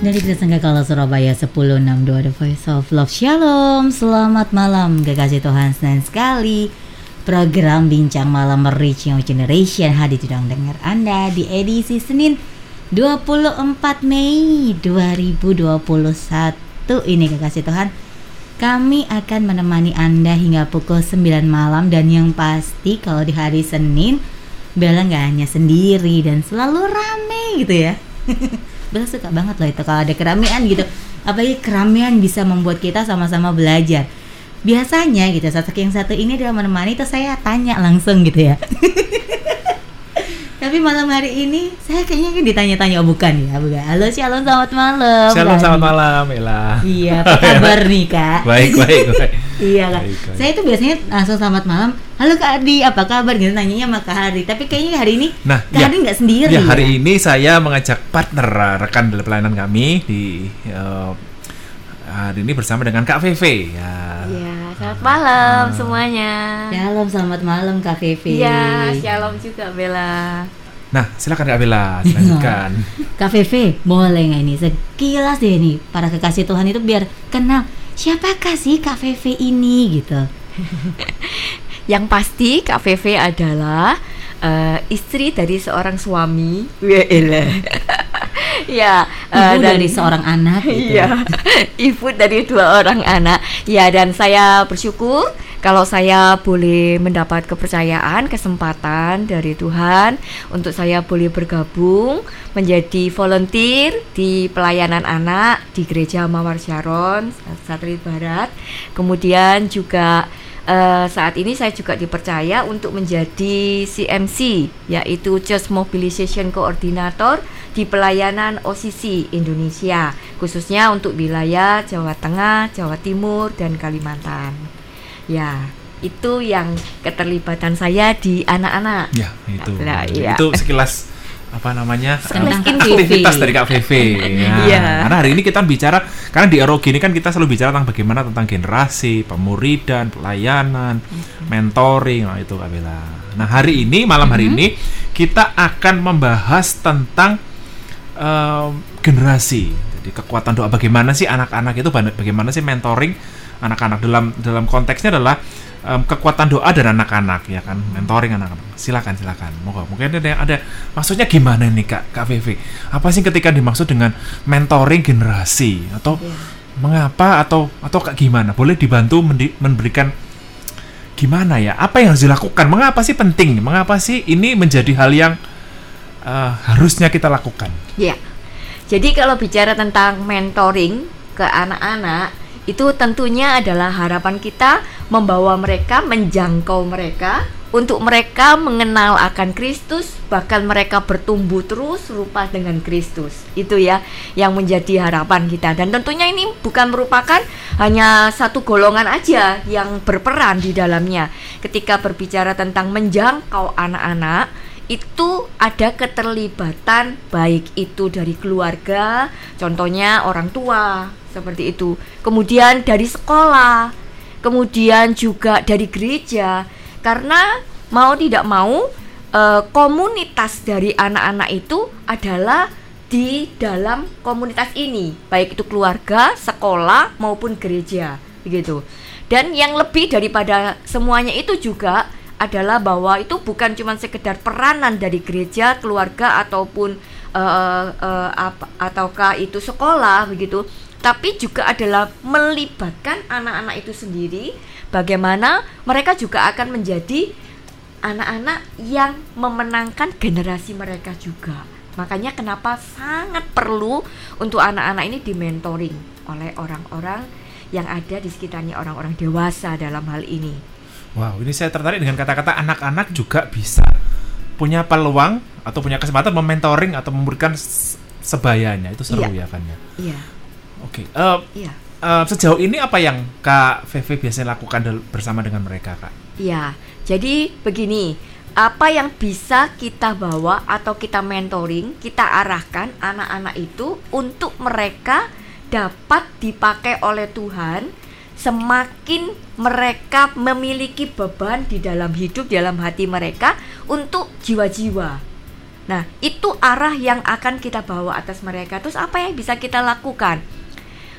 Dari Trisangka Kala Surabaya 1062 The Voice of Love. Shalom Selamat malam kekasih Tuhan Senang sekali. Program Bincang Malam Reach Your Generation Hadir di ruang dengar Anda di edisi Senin 24 Mei 2021 Ini kekasih Tuhan Kami akan menemani Anda hingga pukul 9 malam. Dan yang pasti kalau di hari Senin Bella nggak hanya sendiri dan selalu rame gitu ya Bella suka banget loh itu kalau ada keramaian gitu. Apalagi keramaian bisa membuat kita sama-sama belajar. Biasanya gitu satu yang satu ini adalah menemani terus saya tanya langsung gitu ya. Tapi malam hari ini saya kayaknya ditanya-tanya oh bukan ya bukan. Halo shalom selamat malam. Shalom selamat malam Ella iya apa kabar nih kak? Baik baik baik Iya. Baik, baik. Saya itu biasanya langsung selamat malam. Halo Kak Adi, apa kabar? Gitu nanyanya sama Kak Hari. Tapi kayaknya hari ini Nah, Kak ya. Adi nggak sendiri. Ya hari ini saya mengajak partner uh, rekan dalam pelayanan kami di uh, hari ini bersama dengan Kak Veve ya. Iya, selamat malam semuanya. Shalom, selamat malam Kak Vivi. Iya, shalom juga Bella. Nah silakan Kak Bella dilanjutkan. Kak Vivi, boleh nggak ini sekilas deh nih para kekasih Tuhan itu biar kenal siapakah sih Kak Vivi ini gitu. Yang pasti Kak Veve adalah eh, istri dari seorang suami. Wela. ya, eh, Ibu dan- dari seorang anak gitu. Iya, ibu dari dua orang anak. Ya, dan saya bersyukur kalau saya boleh mendapat kepercayaan, kesempatan dari Tuhan untuk saya boleh bergabung menjadi volunteer di pelayanan anak di Gereja Mawar Sharon, Satelit Barat. Kemudian juga eh, saat ini saya juga dipercaya untuk menjadi CMC yaitu Church Mobilization Coordinator di pelayanan OCC Indonesia khususnya untuk wilayah Jawa Tengah, Jawa Timur dan Kalimantan. Ya, itu yang keterlibatan saya di anak-anak. Ya itu Nah, iya. itu sekilas apa namanya Sekilas uh, aktivitas dari Kak Veve. Ya. Iya. Karena hari ini kita bicara karena di ROG ini kan kita selalu bicara tentang bagaimana tentang generasi, pemuridan, pelayanan, mentoring, nah itu Kak Bella. Nah hari ini malam hari ini kita akan membahas tentang em, generasi. Jadi kekuatan doa bagaimana sih anak-anak itu ba- bagaimana sih mentoring anak-anak dalam dalam konteksnya adalah em, kekuatan doa dan anak-anak ya kan mentoring anak-anak. Silakan silakan. Moga mungkin ada yang ada maksudnya gimana nih Kak Kak Vivi? Apa sih ketika dimaksud dengan mentoring generasi atau mengapa atau atau Kak gimana? Boleh dibantu memberikan gimana ya? Apa yang harus dilakukan? Mengapa sih penting? Mengapa sih ini menjadi hal yang eh, harusnya kita lakukan? Ya. Jadi kalau bicara tentang mentoring ke anak-anak itu tentunya adalah harapan kita membawa mereka menjangkau mereka untuk mereka mengenal akan Kristus bahkan mereka bertumbuh terus rupa dengan Kristus. Itu ya yang menjadi harapan kita dan tentunya ini bukan merupakan hanya satu golongan aja yang berperan di dalamnya. Ketika berbicara tentang menjangkau anak-anak itu ada keterlibatan baik itu dari keluarga, contohnya orang tua seperti itu. Kemudian dari sekolah, kemudian juga dari gereja. Karena mau tidak mau eh, komunitas dari anak-anak itu adalah di dalam komunitas ini, baik itu keluarga, sekolah maupun gereja, begitu. Dan yang lebih daripada semuanya itu juga adalah bahwa itu bukan cuma sekedar peranan dari gereja, keluarga ataupun eh, eh, apa ataukah itu sekolah begitu, tapi juga adalah melibatkan anak-anak itu sendiri bagaimana mereka juga akan menjadi anak-anak yang memenangkan generasi mereka juga. Makanya kenapa sangat perlu untuk anak-anak ini dimentoring oleh orang-orang yang ada di sekitarnya orang-orang dewasa dalam hal ini. Wow, ini saya tertarik dengan kata-kata anak-anak juga bisa punya peluang atau punya kesempatan mementoring atau memberikan sebayanya. Itu seru Iya. ya kan ya. Iya, Oke, eh, iya. eh, sejauh ini apa yang Kak Veve biasanya lakukan bersama dengan mereka, Kak? Ya, jadi begini, apa yang bisa kita bawa atau kita mentoring, kita arahkan anak-anak itu untuk mereka dapat dipakai oleh Tuhan semakin mereka memiliki beban di dalam hidup, dalam hati mereka untuk jiwa-jiwa. Nah, itu arah yang akan kita bawa atas mereka. Terus apa yang bisa kita lakukan?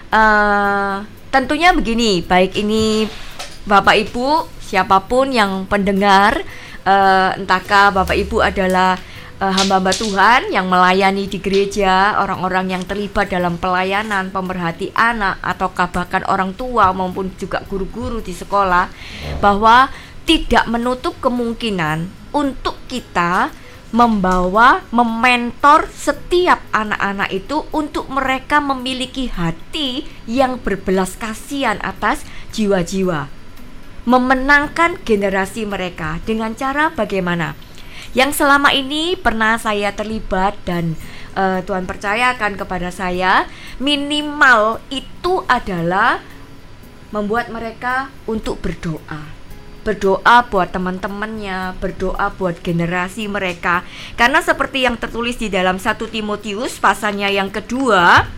Eh, tentunya begini, baik ini Bapak Ibu, siapa pun yang pendengar, eh, entahkah Bapak Ibu adalah hamba-hamba Tuhan yang melayani di gereja, orang-orang yang terlibat dalam pelayanan, pemerhati anak, atau bahkan orang tua maupun juga guru-guru di sekolah, bahwa tidak menutup kemungkinan untuk kita membawa, mementor setiap anak-anak itu untuk mereka memiliki hati yang berbelas kasihan atas jiwa-jiwa. Memenangkan generasi mereka dengan cara bagaimana? Yang selama ini pernah saya terlibat dan uh, Tuhan percayakan kepada saya, minimal itu adalah membuat mereka untuk berdoa berdoa buat teman-temannya, berdoa buat generasi mereka. Karena seperti yang tertulis di dalam 1 Timotius pasalnya yang kedua,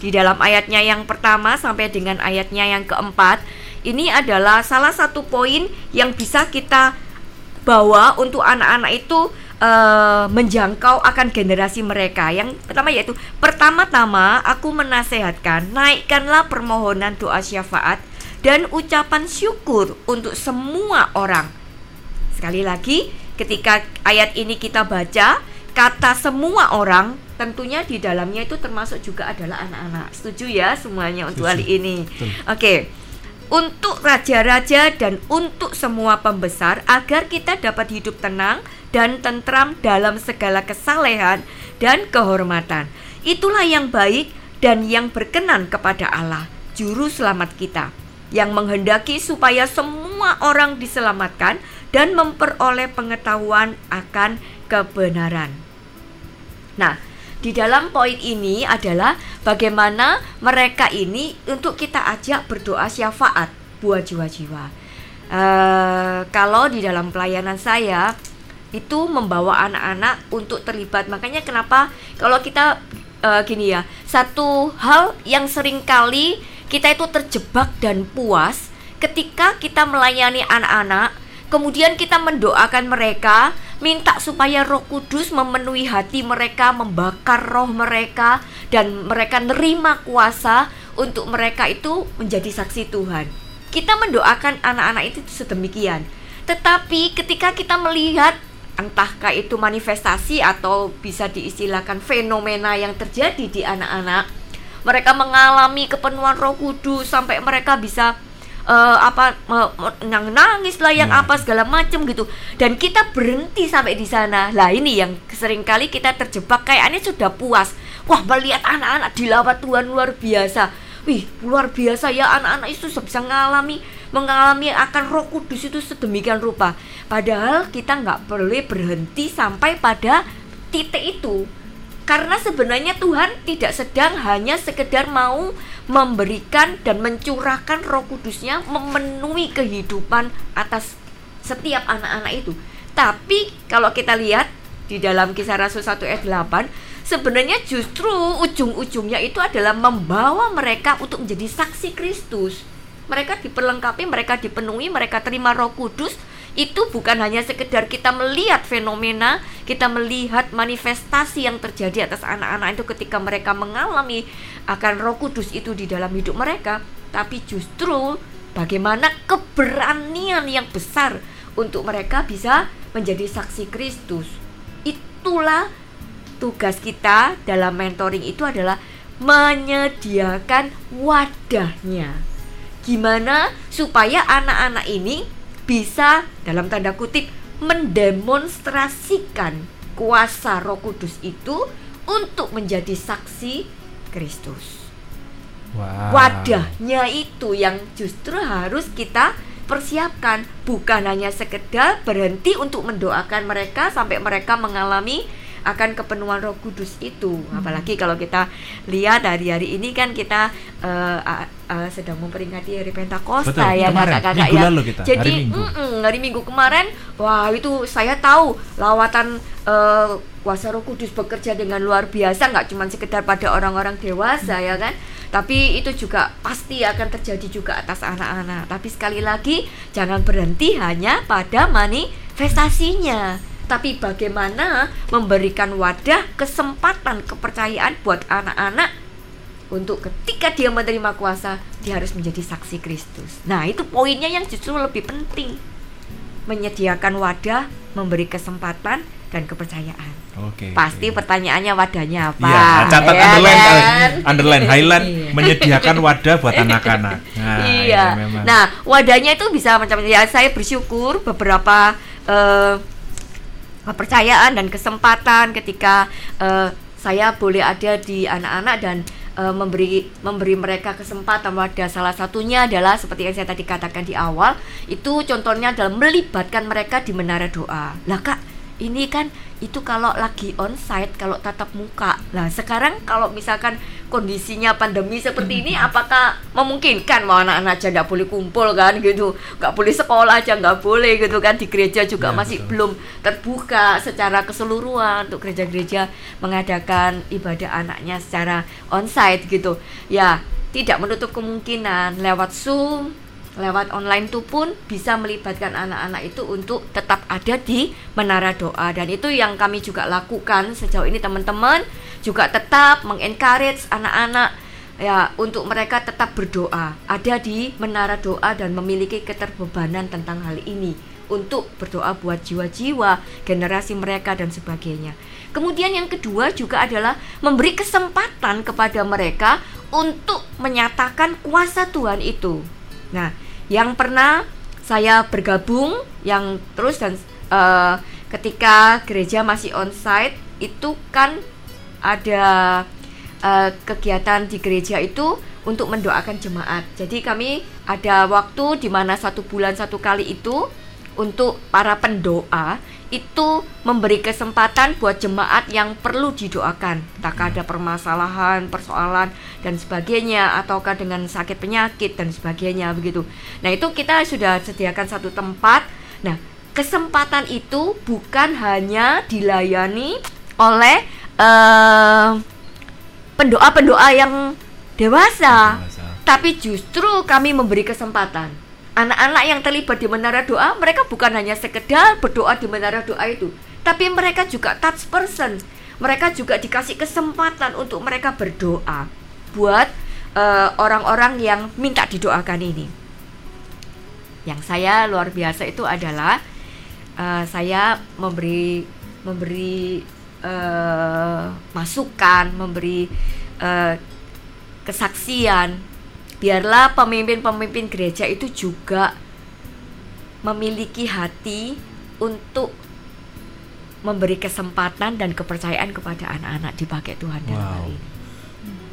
di dalam ayatnya yang pertama sampai dengan ayatnya yang keempat, ini adalah salah satu poin yang bisa kita bawa untuk anak-anak itu uh, menjangkau akan generasi mereka. Yang pertama yaitu pertama-tama aku menasehatkan naikkanlah permohonan doa syafaat dan ucapan syukur untuk semua orang. Sekali lagi, ketika ayat ini kita baca, kata semua orang tentunya di dalamnya itu termasuk juga adalah anak-anak. Setuju ya semuanya untuk hal ini. Oke. Okay. Untuk raja-raja dan untuk semua pembesar agar kita dapat hidup tenang dan tentram dalam segala kesalehan dan kehormatan. Itulah yang baik dan yang berkenan kepada Allah, juru selamat kita yang menghendaki supaya semua orang diselamatkan dan memperoleh pengetahuan akan kebenaran. Nah, di dalam poin ini adalah bagaimana mereka ini untuk kita ajak berdoa syafaat buat jiwa-jiwa. Uh, kalau di dalam pelayanan saya itu membawa anak-anak untuk terlibat, makanya kenapa kalau kita uh, gini ya, satu hal yang sering kali kita itu terjebak dan puas ketika kita melayani anak-anak, kemudian kita mendoakan mereka, minta supaya Roh Kudus memenuhi hati mereka, membakar roh mereka dan mereka nerima kuasa untuk mereka itu menjadi saksi Tuhan. Kita mendoakan anak-anak itu sedemikian. Tetapi ketika kita melihat entahkah itu manifestasi atau bisa diistilahkan fenomena yang terjadi di anak-anak, mereka mengalami kepenuhan Roh Kudus sampai mereka bisa uh, apa uh, nang nangis lah yang hmm. apa segala macam gitu. Dan kita berhenti sampai di sana. Lah ini yang sering kali kita terjebak. Kayak ini sudah puas. Wah melihat anak-anak dilawat Tuhan luar biasa. Wih luar biasa ya. Anak-anak itu bisa mengalami mengalami akan Roh Kudus itu sedemikian rupa. Padahal kita nggak perlu berhenti sampai pada titik itu karena sebenarnya Tuhan tidak sedang hanya sekedar mau memberikan dan mencurahkan roh kudusnya memenuhi kehidupan atas setiap anak-anak itu. Tapi kalau kita lihat di dalam kisah Rasul 1 ayat 8 sebenarnya justru ujung-ujungnya itu adalah membawa mereka untuk menjadi saksi Kristus. Mereka diperlengkapi, mereka dipenuhi, mereka terima roh kudus itu bukan hanya sekedar kita melihat fenomena, kita melihat manifestasi yang terjadi atas anak-anak itu ketika mereka mengalami akan Roh Kudus itu di dalam hidup mereka, tapi justru bagaimana keberanian yang besar untuk mereka bisa menjadi saksi Kristus. Itulah tugas kita dalam mentoring itu adalah menyediakan wadahnya. Gimana supaya anak-anak ini bisa dalam tanda kutip mendemonstrasikan kuasa Roh Kudus itu untuk menjadi saksi Kristus. Wow. Wadahnya itu yang justru harus kita persiapkan, bukan hanya sekedar berhenti untuk mendoakan mereka sampai mereka mengalami akan kepenuhan Roh Kudus itu. Hmm. Apalagi kalau kita lihat hari-hari ini kan kita uh, uh, uh, sedang memperingati hari Pentakosta ya kakak-kakak ya. kita, Jadi hari minggu. Mm -mm, hari Minggu kemarin, wah itu saya tahu lawatan uh, kuasa Roh Kudus bekerja dengan luar biasa, nggak cuma sekedar pada orang-orang dewasa hmm. ya kan tapi itu juga pasti akan terjadi juga atas anak-anak. Tapi sekali lagi jangan berhenti hanya pada manifestasinya tapi bagaimana memberikan wadah kesempatan kepercayaan buat anak-anak untuk ketika dia menerima kuasa dia harus menjadi saksi Kristus. Nah, itu poinnya yang justru lebih penting. Menyediakan wadah, memberi kesempatan dan kepercayaan. Oke. Pasti pertanyaannya wadahnya apa? Iya, catat ya underline, kan? underline, highlight, Iya. menyediakan wadah buat anak-anak. Nah, iya. ya, memang. Nah, wadahnya itu bisa macam-macam. Ya, saya bersyukur beberapa eh, kepercayaan dan kesempatan ketika eh, saya boleh ada di anak-anak dan eh, memberi memberi mereka kesempatan wadah. Salah satunya adalah seperti yang saya tadi katakan di awal, itu contohnya adalah melibatkan mereka di menara doa. Lah, Kak, ini kan itu kalau lagi onsite kalau tatap muka. Lah sekarang kalau misalkan kondisinya pandemi seperti ini apakah memungkinkan mau anak-anak aja nggak boleh kumpul kan gitu? Nggak boleh sekolah aja nggak boleh gitu kan? Di gereja juga Ya, masih betul. belum terbuka secara keseluruhan untuk gereja-gereja mengadakan ibadah anaknya secara onsite gitu. Ya tidak menutup kemungkinan lewat zoom lewat online itu pun bisa melibatkan anak-anak itu untuk tetap ada di menara doa dan itu yang kami juga lakukan sejauh ini teman-teman juga tetap mengencourage anak-anak ya untuk mereka tetap berdoa ada di menara doa dan memiliki keterbebanan tentang hal ini untuk berdoa buat jiwa-jiwa generasi mereka dan sebagainya. Kemudian yang kedua juga adalah memberi kesempatan kepada mereka untuk menyatakan kuasa Tuhan itu. Nah, yang pernah saya bergabung yang terus dan eh, ketika gereja masih onsite itu kan ada eh, kegiatan di gereja itu untuk mendoakan jemaat. Jadi kami ada waktu di mana satu bulan satu kali itu untuk para pendoa itu memberi kesempatan buat jemaat yang perlu didoakan, entahkah ada permasalahan, persoalan dan sebagainya, ataukah dengan sakit penyakit dan sebagainya begitu. Nah itu kita sudah sediakan satu tempat. Nah kesempatan itu bukan hanya dilayani oleh eh, pendoa-pendoa yang dewasa, Dewasa. tapi justru kami memberi kesempatan anak-anak yang terlibat di menara doa mereka bukan hanya sekedar berdoa di menara doa itu tapi mereka juga touch person. Mereka juga dikasih kesempatan untuk mereka berdoa buat eh, orang-orang yang minta didoakan ini. Yang saya luar biasa itu adalah eh, saya memberi memberi eh, masukan memberi eh, kesaksian biarlah pemimpin-pemimpin gereja itu juga memiliki hati untuk memberi kesempatan dan kepercayaan kepada anak-anak dipakai Tuhan dalam Wow. hal ini.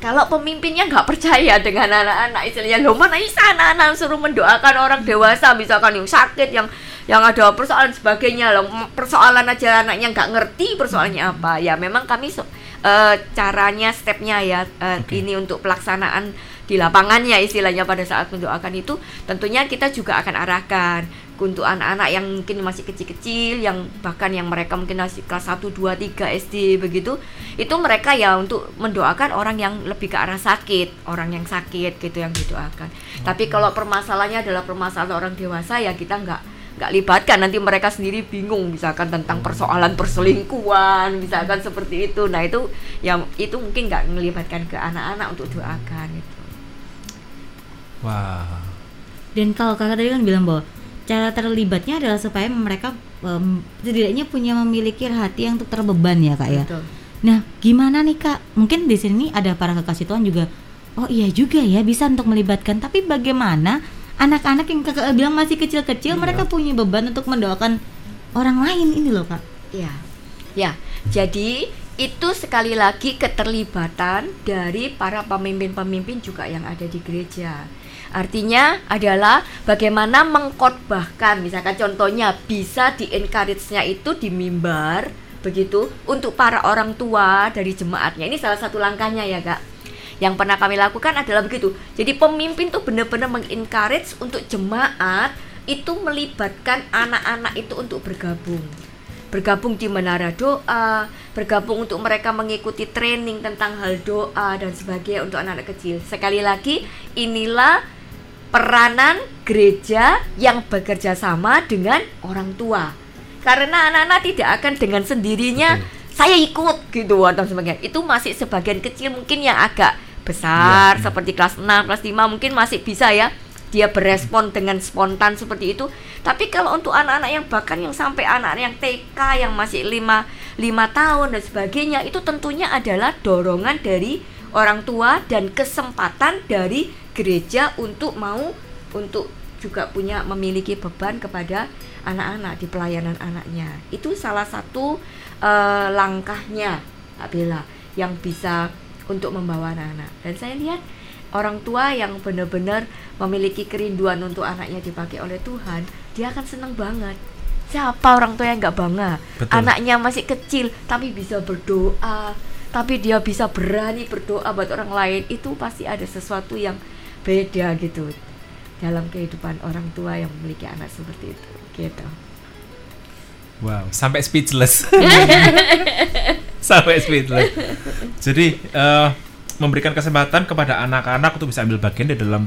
Kalau pemimpinnya nggak percaya dengan anak-anak istilahnya, lo mana bisa anak-anak suruh mendoakan orang dewasa, misalkan yang sakit, yang yang ada persoalan sebagainya, loh persoalan aja anaknya nggak ngerti persoalannya apa, ya memang kami so- eh, caranya, stepnya ya eh, Oke. ini untuk pelaksanaan di lapangannya istilahnya pada saat mendoakan itu tentunya kita juga akan arahkan untuk anak-anak yang mungkin masih kecil-kecil yang bahkan yang mereka mungkin masih kelas 1 2 3 SD begitu itu mereka ya untuk mendoakan orang yang lebih ke arah sakit orang yang sakit gitu yang didoakan. Tapi kalau permasalahannya adalah permasalahan orang dewasa ya kita nggak nggak libatkan. Nanti mereka sendiri bingung misalkan tentang persoalan perselingkuhan misalkan seperti itu. Nah itu yang itu mungkin nggak melibatkan ke anak-anak untuk doakan gitu Wah. Dan kalau kakak tadi kan bilang bahwa cara terlibatnya adalah supaya mereka em, setidaknya punya memiliki hati yang untuk terbeban ya kak ya. Betul. Nah, gimana nih kak? Mungkin di sini ada para kekasih Tuhan juga. Oh iya juga ya bisa untuk melibatkan. Tapi bagaimana anak-anak yang kakak bilang masih kecil-kecil, Iya. mereka punya beban untuk mendoakan orang lain ini loh kak. Ya, ya. Jadi itu sekali lagi keterlibatan dari para pemimpin-pemimpin juga yang ada di gereja. Artinya adalah bagaimana mengkhotbahkan, misalkan contohnya bisa di encourage-nya itu di mimbar begitu untuk para orang tua dari jemaatnya. Ini salah satu langkahnya ya, Kak. Yang pernah kami lakukan adalah begitu. Jadi pemimpin tuh benar-benar mengencourage untuk jemaat itu melibatkan anak-anak itu untuk bergabung bergabung di menara doa, bergabung untuk mereka mengikuti training tentang hal doa dan sebagainya untuk anak-anak kecil. Sekali lagi, inilah peranan gereja yang bekerja sama dengan orang tua. karena anak-anak tidak akan dengan sendirinya saya ikut gitu atau sebagainya itu masih sebagian kecil mungkin yang agak besar Iya. seperti kelas 6 kelas 5 mungkin masih bisa ya dia berespon dengan spontan seperti itu tapi kalau untuk anak-anak yang bahkan yang sampai anak yang TK yang masih 5 lima tahun dan sebagainya itu tentunya adalah dorongan dari orang tua dan kesempatan dari gereja untuk mau untuk juga punya memiliki beban kepada anak-anak di pelayanan anaknya. Itu salah satu eh, langkahnya Kak Bella yang bisa untuk membawa anak-anak. Dan saya lihat orang tua yang benar-benar memiliki kerinduan untuk anaknya dipakai oleh Tuhan dia akan senang banget. Siapa orang tua yang nggak bangga? Betul. anaknya masih kecil tapi bisa berdoa tapi dia bisa berani berdoa buat orang lain. Itu pasti ada sesuatu yang beda gitu dalam kehidupan orang tua yang memiliki anak seperti itu gitu Wow, sampai speechless. sampai speechless. Jadi eh, memberikan kesempatan kepada anak-anak untuk bisa ambil bagian di dalam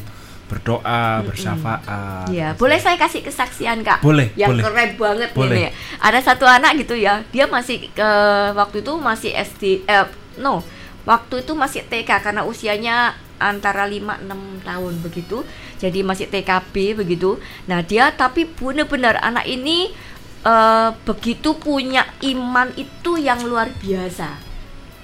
berdoa, bersyafaat. Iya, boleh saya kasih kesaksian kak? Boleh, Yang boleh. keren banget Boleh. ini. Ada satu anak gitu ya, dia masih ke waktu itu masih SD, eh, no, waktu itu masih TK karena usianya antara 5-6 tahun begitu. Jadi masih TKB begitu. Nah dia tapi benar-benar anak ini eh, begitu punya iman itu yang luar biasa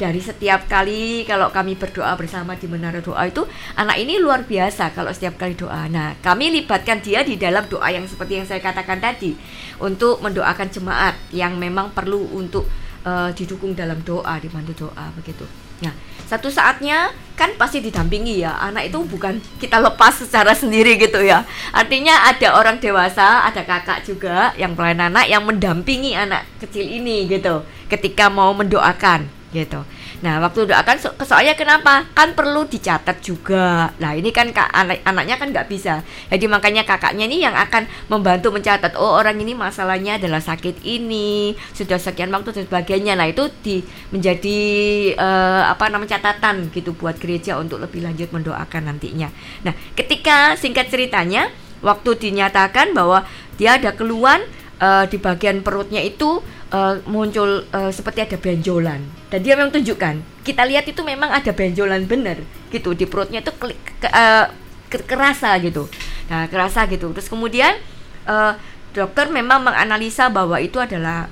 dari setiap kali kalau kami berdoa bersama di menara doa itu anak ini luar biasa kalau setiap kali doa. Nah, kami libatkan dia di dalam doa yang seperti yang saya katakan tadi untuk mendoakan jemaat yang memang perlu untuk eh, didukung dalam doa, dibantu doa begitu. Nah, satu saatnya kan pasti didampingi ya. Anak itu bukan kita lepas secara sendiri gitu ya. Artinya ada orang dewasa, ada kakak juga yang pelayan anak yang mendampingi anak kecil ini gitu ketika mau mendoakan gitu. Nah, waktu doakan so soalnya kenapa? Kan perlu dicatat juga. Nah, ini kan kak anak anaknya kan nggak bisa. Jadi makanya kakaknya ini yang akan membantu mencatat. Oh, orang ini masalahnya adalah sakit ini, sudah sekian waktu dan sebagainya. Nah, itu di menjadi eh, apa namanya catatan gitu buat gereja untuk lebih lanjut mendoakan nantinya. Nah, ketika singkat ceritanya waktu dinyatakan bahwa dia ada keluhan eh, di bagian perutnya itu eh, muncul eh, seperti ada benjolan. Dan dia memang tunjukkan kita lihat itu memang ada benjolan bener gitu. Di perutnya itu ke, eh, ke- kerasa gitu. Nah kerasa gitu. Terus kemudian eh, dokter memang menganalisa bahwa itu adalah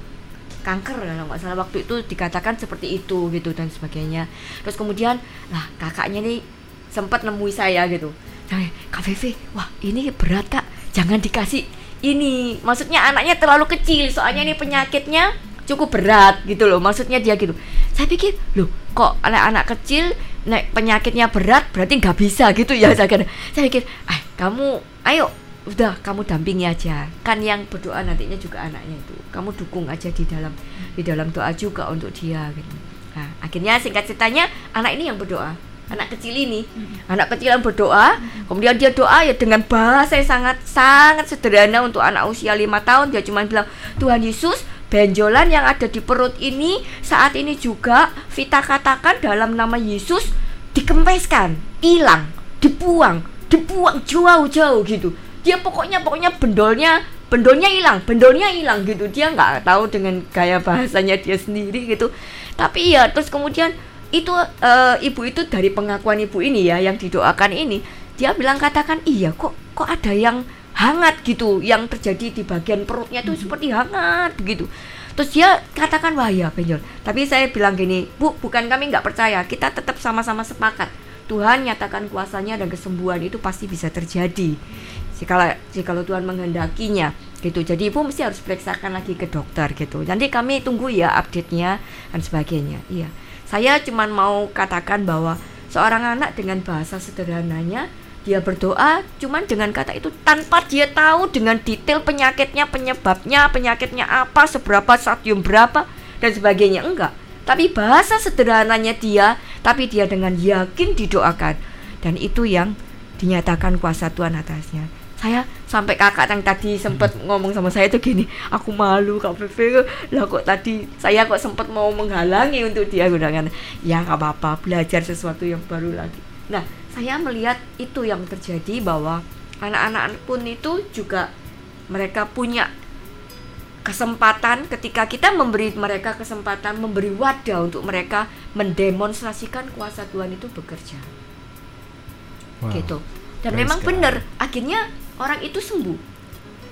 kanker kalau nggak salah waktu itu dikatakan seperti itu gitu dan sebagainya. Terus kemudian lah kakaknya nih sempat nemui saya gitu. Saya kak Vivi wah ini berat kak. Jangan dikasih ini maksudnya anaknya terlalu kecil soalnya ini penyakitnya cukup berat gitu loh maksudnya dia gitu. Saya pikir loh kok anak-anak kecil naik penyakitnya berat berarti nggak bisa gitu ya saya kira. Saya pikir ah kamu ayo udah kamu dampingi aja. Kan yang berdoa nantinya juga anaknya itu. Kamu dukung aja di dalam di dalam doa juga untuk dia gitu. Nah akhirnya singkat ceritanya anak ini yang berdoa anak kecil ini. Anak kecil yang berdoa kemudian dia doa ya dengan bahasa yang sangat sangat sederhana untuk anak usia lima tahun. Dia cuma bilang Tuhan Yesus benjolan yang ada di perut ini saat ini juga Vita katakan dalam nama Yesus dikempeskan hilang dibuang dibuang jauh-jauh gitu. Dia pokoknya pokoknya bendolnya bendolnya hilang bendolnya hilang gitu. Dia nggak tahu dengan gaya bahasanya dia sendiri gitu. Tapi ya terus kemudian itu eh, ibu itu dari pengakuan ibu ini ya yang didoakan ini. Dia bilang katakan iya kok kok ada yang hangat gitu yang terjadi di bagian perutnya itu seperti hangat begitu. Terus dia katakan wah ya benjol. Tapi saya bilang gini bu bukan kami nggak percaya kita tetap sama-sama sepakat. Tuhan nyatakan kuasanya dan kesembuhan itu pasti bisa terjadi. Jikalau jikalau Tuhan menghendakinya gitu. Jadi ibu mesti harus periksakan lagi ke dokter gitu. Nanti kami tunggu ya update-nya dan sebagainya. Iya saya cuma mau katakan bahwa seorang anak dengan bahasa sederhananya dia berdoa cuman dengan kata itu tanpa dia tahu dengan detail penyakitnya penyebabnya penyakitnya apa seberapa stadium berapa dan sebagainya. Enggak. Tapi bahasa sederhananya dia tapi dia dengan yakin didoakan. Dan itu yang dinyatakan kuasa Tuhan atasnya saya sampai kakak yang tadi sempat ngomong sama saya itu gini aku malu kak Pepe lah kok tadi saya kok sempat mau menghalangi untuk dia. Gunakan ya nggak apa-apa belajar sesuatu yang baru lagi. Nah saya melihat itu yang terjadi bahwa anak-anak pun itu juga mereka punya kesempatan ketika kita memberi mereka kesempatan memberi wadah untuk mereka mendemonstrasikan kuasa Tuhan itu bekerja. Wow. gitu. Dan Praise memang God. benar akhirnya orang itu sembuh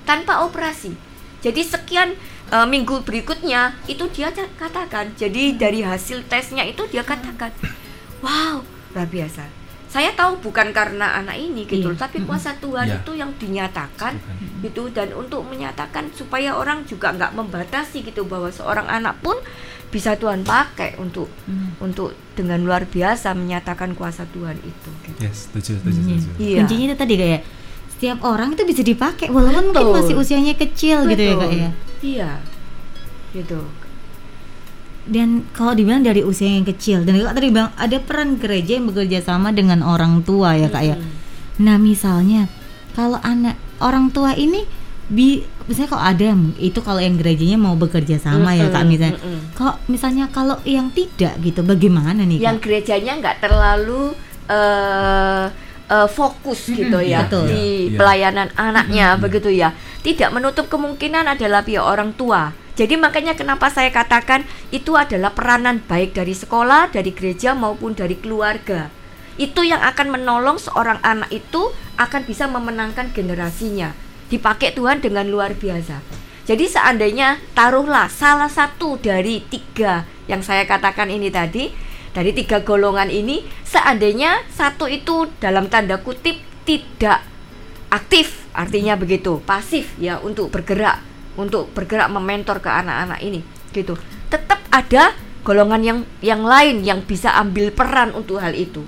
tanpa operasi jadi sekian eh, minggu berikutnya itu dia katakan jadi dari hasil tesnya itu dia katakan wow luar biasa saya tahu bukan karena anak ini gitu Iya. tapi kuasa Tuhan Iya. itu yang dinyatakan Tuhan. gitu dan untuk menyatakan supaya orang juga nggak membatasi gitu bahwa seorang anak pun bisa Tuhan pakai untuk Hmm. untuk dengan luar biasa menyatakan kuasa Tuhan itu gitu. Yes, setuju, setuju, Hmm. setuju. Iya. Kuncinya itu tadi kayak setiap orang itu bisa dipakai walaupun mungkin Betul. masih usianya kecil gitu ya kak ya. Iya. Gitu. Dan kalau dibilang dari usia yang kecil dan kak tadi bilang ada peran gereja yang bekerja sama dengan orang tua ya kak ya. Mm. Nah misalnya kalau anak orang tua ini bi misalnya kalau ada itu kalau yang gerejanya mau bekerja sama ya kak misalnya. mm-mm. Kalau misalnya kalau yang tidak gitu bagaimana nih Yang kak? gerejanya nggak terlalu eh eh, fokus gitu ya betul. di Iya, iya. pelayanan anaknya Mm-mm. begitu ya. Tidak menutup kemungkinan adalah pihak orang tua. Jadi makanya kenapa saya katakan itu adalah peranan baik dari sekolah, dari gereja maupun dari keluarga. Itu yang akan menolong seorang anak itu akan bisa memenangkan generasinya. Dipakai Tuhan dengan luar biasa. Jadi seandainya taruhlah salah satu dari tiga yang saya katakan ini tadi, dari tiga golongan ini, seandainya satu itu dalam tanda kutip tidak aktif, artinya begitu, pasif ya untuk bergerak, untuk bergerak mementor ke anak-anak ini, gitu. Tetap ada golongan yang yang lain yang bisa ambil peran untuk hal itu.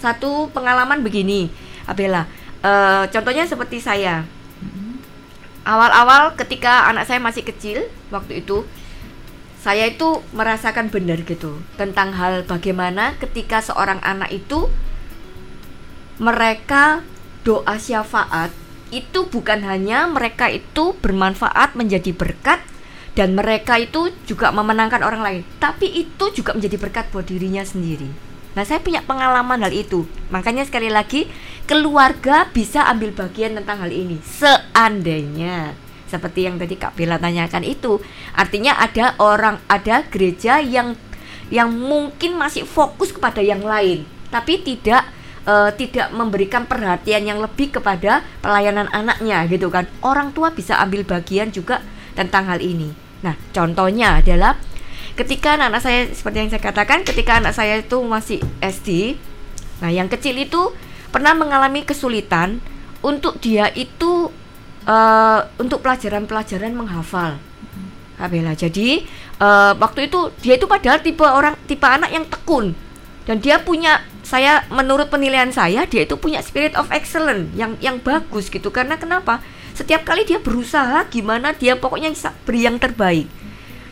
Satu pengalaman begini, Abela, eh, contohnya seperti saya. Awal-awal ketika anak saya masih kecil waktu itu saya itu merasakan benar gitu tentang hal bagaimana ketika seorang anak itu mereka doa syafaat itu bukan hanya mereka itu bermanfaat menjadi berkat dan mereka itu juga memenangkan orang lain tapi itu juga menjadi berkat buat dirinya sendiri. Nah saya punya pengalaman hal itu. Makanya sekali lagi keluarga bisa ambil bagian tentang hal ini. Seandainya seperti yang tadi Kak Bella tanyakan itu. Artinya ada orang ada gereja yang yang mungkin masih fokus kepada yang lain. Tapi tidak eh, tidak memberikan perhatian yang lebih kepada pelayanan anaknya gitu kan. Orang tua bisa ambil bagian juga tentang hal ini. Nah contohnya adalah ketika anak, -anak saya seperti yang saya katakan ketika anak saya itu masih SD nah yang kecil itu pernah mengalami kesulitan untuk dia itu eh, untuk pelajaran-pelajaran menghafal Kak Bella. Jadi eh, waktu itu dia itu padahal tipe orang tipe anak yang tekun dan dia punya saya menurut penilaian saya dia itu punya spirit of excellence yang yang bagus gitu karena kenapa? Setiap kali dia berusaha gimana dia pokoknya beri yang terbaik.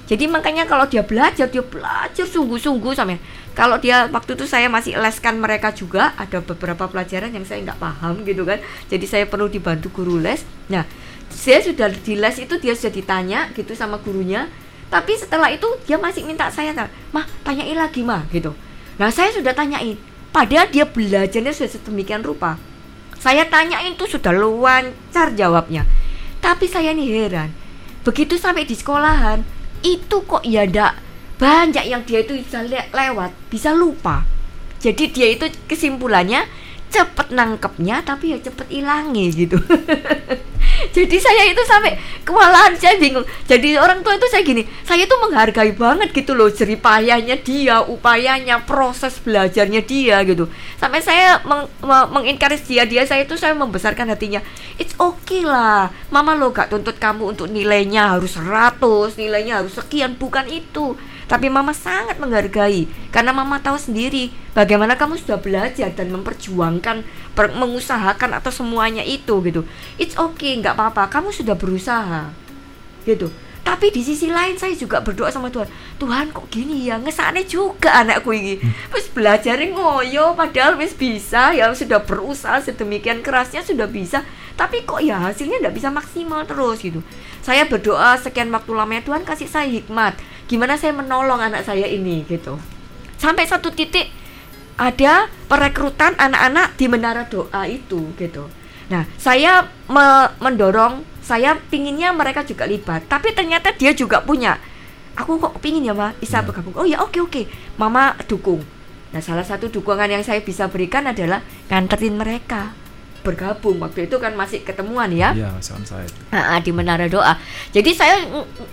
Jadi makanya kalau dia belajar dia belajar sungguh-sungguh sampai kalau dia waktu itu saya masih leskan mereka juga ada beberapa pelajaran yang saya nggak paham gitu kan. Jadi saya perlu dibantu guru les. Nah, saya sudah di les itu dia sudah ditanya gitu sama gurunya. Tapi setelah itu dia masih minta saya, "Mah, tanyain lagi, Mah." gitu. Nah, saya sudah tanyain. Padahal dia belajarnya sudah sedemikian rupa. Saya tanyain tuh sudah lancar jawabnya. Tapi saya nih heran. Begitu sampai di sekolahan, itu kok ya ndak banyak yang dia itu bisa le- lewat, bisa lupa. Jadi dia itu kesimpulannya cepet nangkepnya tapi ya cepet ilangnya gitu. Jadi saya itu sampai kewalahan saya bingung. Jadi orang tua itu saya gini, saya itu menghargai banget gitu loh jeripayahnya dia, upayanya, proses belajarnya dia gitu. Sampai saya meng, me- mengencourage dia, dia saya itu saya membesarkan hatinya. It's okay lah, mama lo gak tuntut kamu untuk nilainya harus 100, nilainya harus sekian, bukan itu. Tapi mama sangat menghargai karena mama tahu sendiri bagaimana kamu sudah belajar dan memperjuangkan, per- mengusahakan atau semuanya itu gitu. It's okay, nggak apa-apa. Kamu sudah berusaha, gitu. Tapi di sisi lain saya juga berdoa sama Tuhan. Tuhan kok gini ya, ngesane juga anakku ini. Wis belajar ngoyo, padahal wis bisa ya sudah berusaha sedemikian kerasnya sudah bisa. Tapi kok ya hasilnya nggak bisa maksimal terus gitu. Saya berdoa sekian waktu lamanya Tuhan kasih saya hikmat. Gimana saya menolong anak saya ini gitu. Sampai satu titik ada perekrutan anak-anak di menara doa itu gitu. Nah, saya me- mendorong saya pinginnya mereka juga libat tapi ternyata dia juga punya aku kok pingin ya mbak bisa Ya. bergabung oh ya oke oke mama dukung nah salah satu dukungan yang saya bisa berikan adalah nganterin mereka bergabung waktu itu kan masih ketemuan ya Iya, masih onsite. Ah, ah, di menara doa. Jadi saya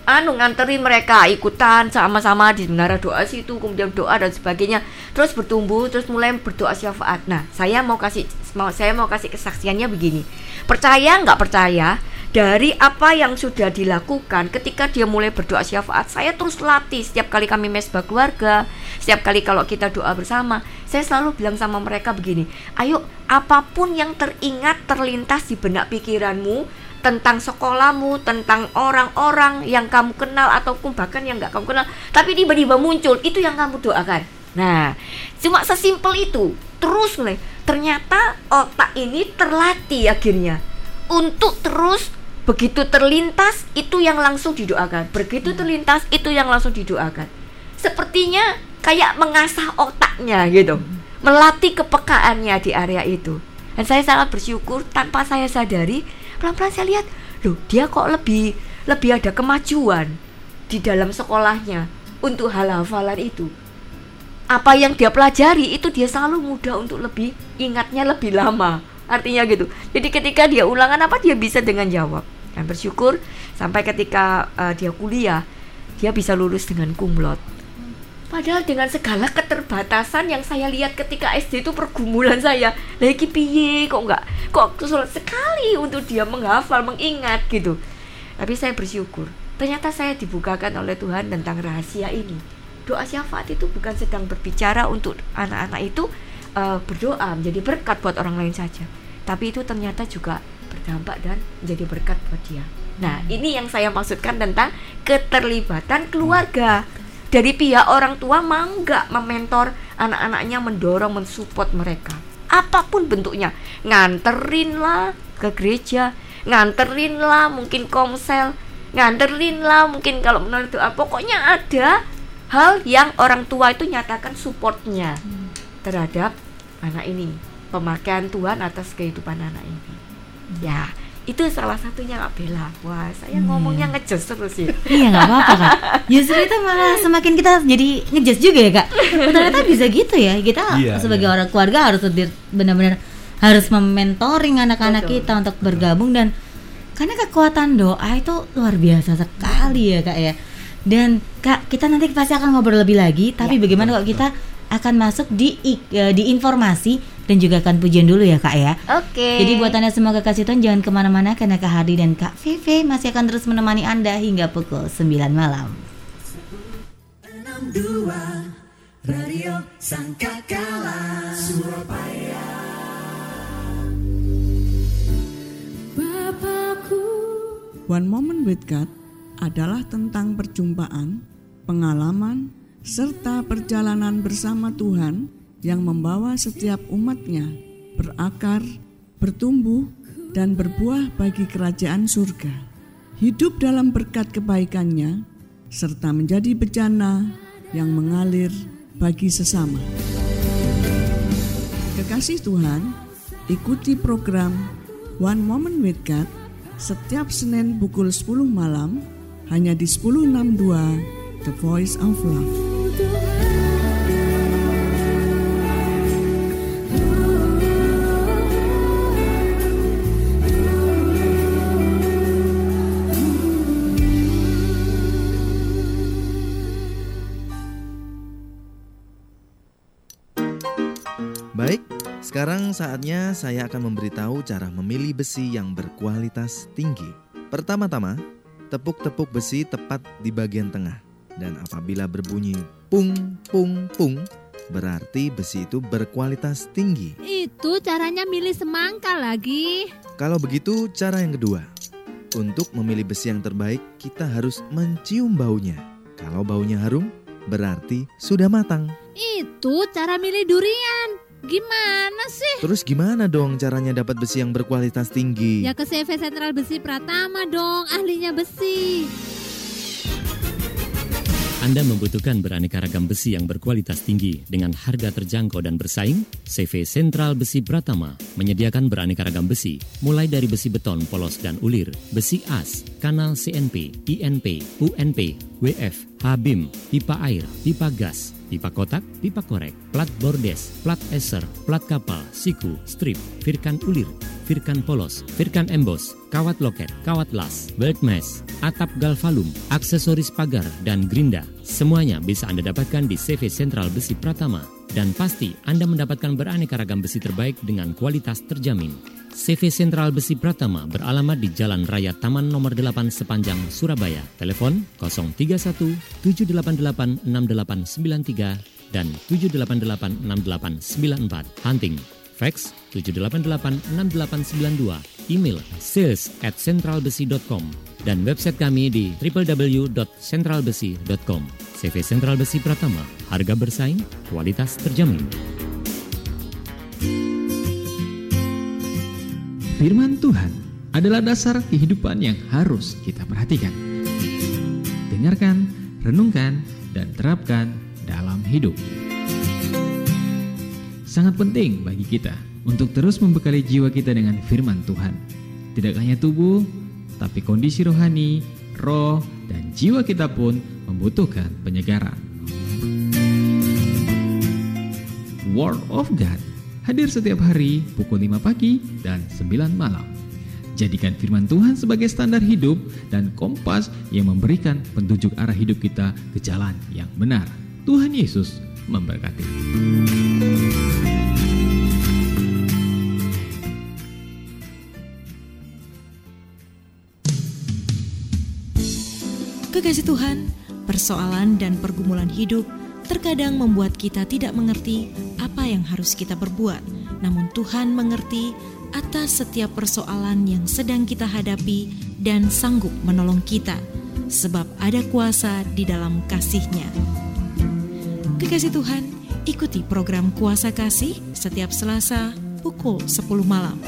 anu nganterin mereka ikutan sama-sama di menara doa situ, kemudian doa dan sebagainya. Terus bertumbuh, terus mulai berdoa syafaat. Nah, saya mau kasih mau saya mau kasih kesaksiannya begini. Percaya nggak percaya? Dari apa yang sudah dilakukan ketika dia mulai berdoa syafaat, saya terus latih setiap kali kami mesbah keluarga, setiap kali kalau kita doa bersama, saya selalu bilang sama mereka begini, ayo apa pun yang teringat terlintas di benak pikiranmu tentang sekolahmu, tentang orang-orang yang kamu kenal ataupun bahkan yang nggak kamu kenal, tapi tiba-tiba muncul, itu yang kamu doakan. Nah, cuma sesimpel itu. Terus nih, ternyata otak ini terlatih akhirnya untuk terus begitu terlintas itu yang langsung didoakan. Begitu terlintas itu yang langsung didoakan. Sepertinya kayak mengasah otaknya gitu. Melatih kepekaannya di area itu. Dan saya sangat bersyukur tanpa saya sadari, pelan-pelan saya lihat, loh dia kok lebih lebih ada kemajuan di dalam sekolahnya untuk hal hafalan itu. Apa yang dia pelajari itu dia selalu mudah untuk lebih ingatnya lebih lama. Artinya gitu. Jadi ketika dia ulangan apa dia bisa dengan jawab. Dan bersyukur sampai ketika uh, dia kuliah dia bisa lulus dengan kumlot. Padahal dengan segala keterbatasan yang saya lihat ketika SD itu pergumulan saya, lagi piye kok enggak kok sulit sekali untuk dia menghafal, mengingat gitu. Tapi saya bersyukur, ternyata saya dibukakan oleh Tuhan tentang rahasia ini. Doa syafaat itu bukan sedang berbicara untuk anak-anak itu uh, berdoa menjadi berkat buat orang lain saja, tapi itu ternyata juga berdampak dan menjadi berkat buat dia. Nah, ini yang saya maksudkan tentang keterlibatan keluarga. Dari pihak orang tua mau nggak mementor anak-anaknya mendorong mensupport mereka? Apa pun bentuknya. Nganterin lah ke gereja nganterin lah mungkin komsel nganterin lah mungkin kalau menurut doa. Pokoknya ada hal yang orang tua itu nyatakan supportnya terhadap anak ini. Pemakaian Tuhan atas kehidupan anak ini ya itu salah satunya Kak Bella wah saya Hmm. ngomongnya ngejos terus ya Iya nggak apa-apa kak. Justru itu malah semakin kita jadi ngejudge juga ya kak. Ternyata bisa gitu ya. Kita Iya, sebagai iya. orang keluarga harus benar-benar harus mementoring anak-anak kita untuk bergabung dan karena kekuatan doa itu luar biasa sekali ya kak ya. Dan kak kita nanti pasti akan ngobrol lebih lagi. Tapi Ya, bagaimana kalau kita akan masuk di eh, di informasi dan juga akan pujian dulu ya kak ya. Oke. Jadi buat anda semua kekasih Tuhan jangan ke mana-mana karena Kak Hardi dan Kak Vivi masih akan terus menemani anda hingga pukul 9 malam. 62 Radio Sangkakala Surabaya Bapakku One Moment with God adalah tentang perjumpaan, pengalaman, serta perjalanan bersama Tuhan yang membawa setiap umatnya berakar, bertumbuh, dan berbuah bagi kerajaan surga. Hidup dalam berkat kebaikannya, serta menjadi bejana yang mengalir bagi sesama. Kekasih Tuhan, ikuti program One Moment with God setiap Senin pukul 10 malam hanya di 1062 The Voice of Love. Saatnya saya akan memberitahu cara memilih besi yang berkualitas tinggi. Pertama-tama, tepuk-tepuk besi tepat di bagian tengah. Dan apabila berbunyi pung pung pung, berarti besi itu berkualitas tinggi. Itu caranya milih semangka lagi. Kalau begitu, cara yang kedua. Untuk memilih besi yang terbaik, kita harus mencium baunya. Kalau baunya harum, berarti sudah matang. Itu cara milih durian. Gimana sih? Terus gimana dong caranya dapat besi yang berkualitas tinggi? Ya ke CV Sentral Besi Pratama dong, ahlinya besi. Anda membutuhkan beraneka ragam besi yang berkualitas tinggi dengan harga terjangkau dan bersaing? CV Sentral Besi Pratama menyediakan beraneka ragam besi, mulai dari besi beton, polos, dan ulir, besi as, kanal CNP, INP, UNP, WF, HBIM, pipa air, pipa gas, pipa kotak, pipa korek, plat bordes, plat eser, plat kapal, siku, strip, firkan ulir, firkan polos, firkan embos, kawat loket, kawat las, belt mesh, atap galvalum, aksesoris pagar, dan gerinda. Semuanya bisa Anda dapatkan di CV Sentral Besi Pratama. Dan pasti Anda mendapatkan beraneka ragam besi terbaik dengan kualitas terjamin. CV Sentral Besi Pratama beralamat di Jalan Raya Taman Nomor 8 sepanjang Surabaya. Telepon 031 788 6893 dan 788 6894. Hunting fax 7886892, email sales dan website kami di www.centralbesi.com. CV Sentral Besi Pratama, harga bersaing, kualitas terjamin. Firman Tuhan adalah dasar kehidupan yang harus kita perhatikan. Dengarkan, renungkan, dan terapkan dalam hidup. Sangat penting bagi kita untuk terus membekali jiwa kita dengan firman Tuhan. Tidak hanya tubuh, tapi kondisi rohani, roh, dan jiwa kita pun membutuhkan penyegaran. Word of God hadir setiap hari pukul 5 pagi dan 9 malam. Jadikan firman Tuhan sebagai standar hidup dan kompas yang memberikan petunjuk arah hidup kita ke jalan yang benar. Tuhan Yesus memberkati. Kekasih Tuhan, persoalan dan pergumulan hidup terkadang membuat kita tidak mengerti apa yang harus kita perbuat. Namun Tuhan mengerti atas setiap persoalan yang sedang kita hadapi dan sanggup menolong kita, sebab ada kuasa di dalam kasih-Nya. Kekasih Tuhan, ikuti program Kuasa Kasih setiap Selasa pukul 10 malam.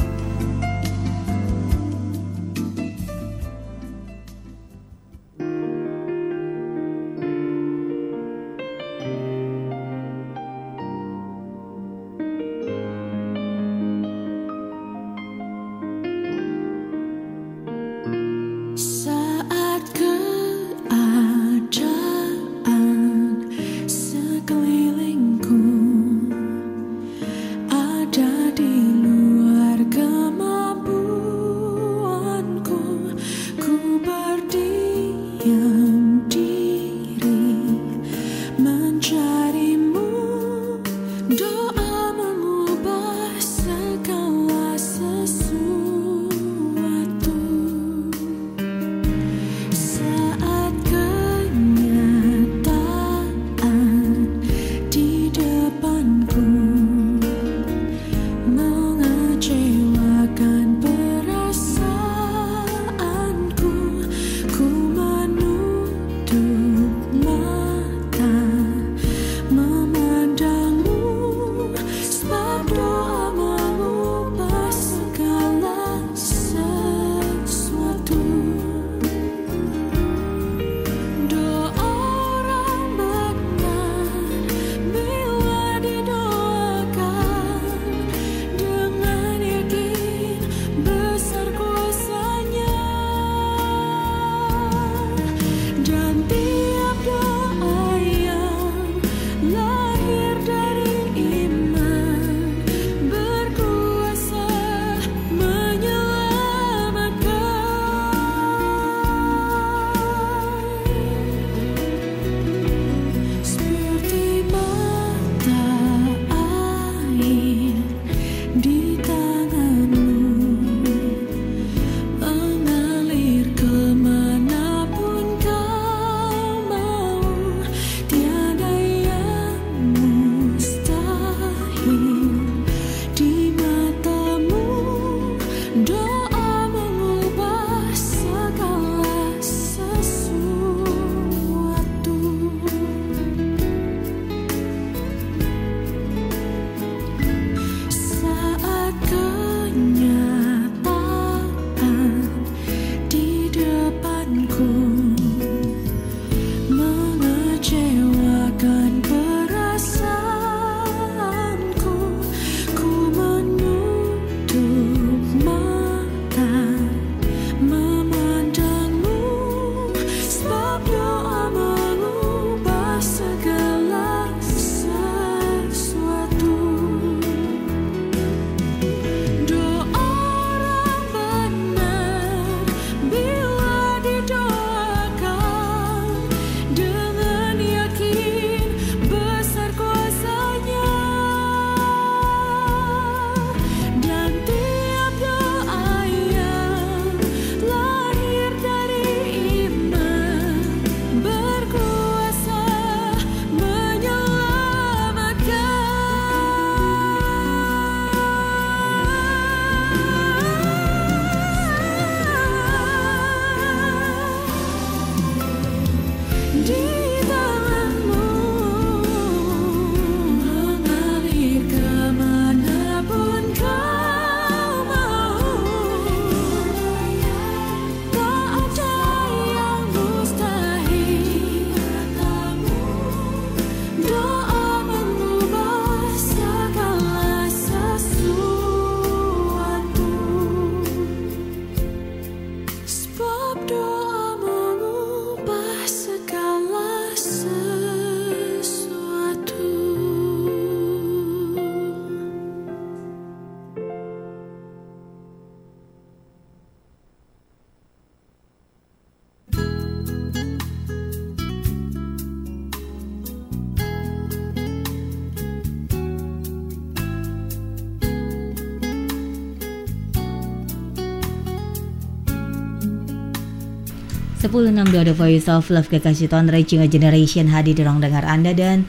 1062 The Voice of Love Kekasih Tuhan Reaching a Generation hadir di ruang dengar Anda dan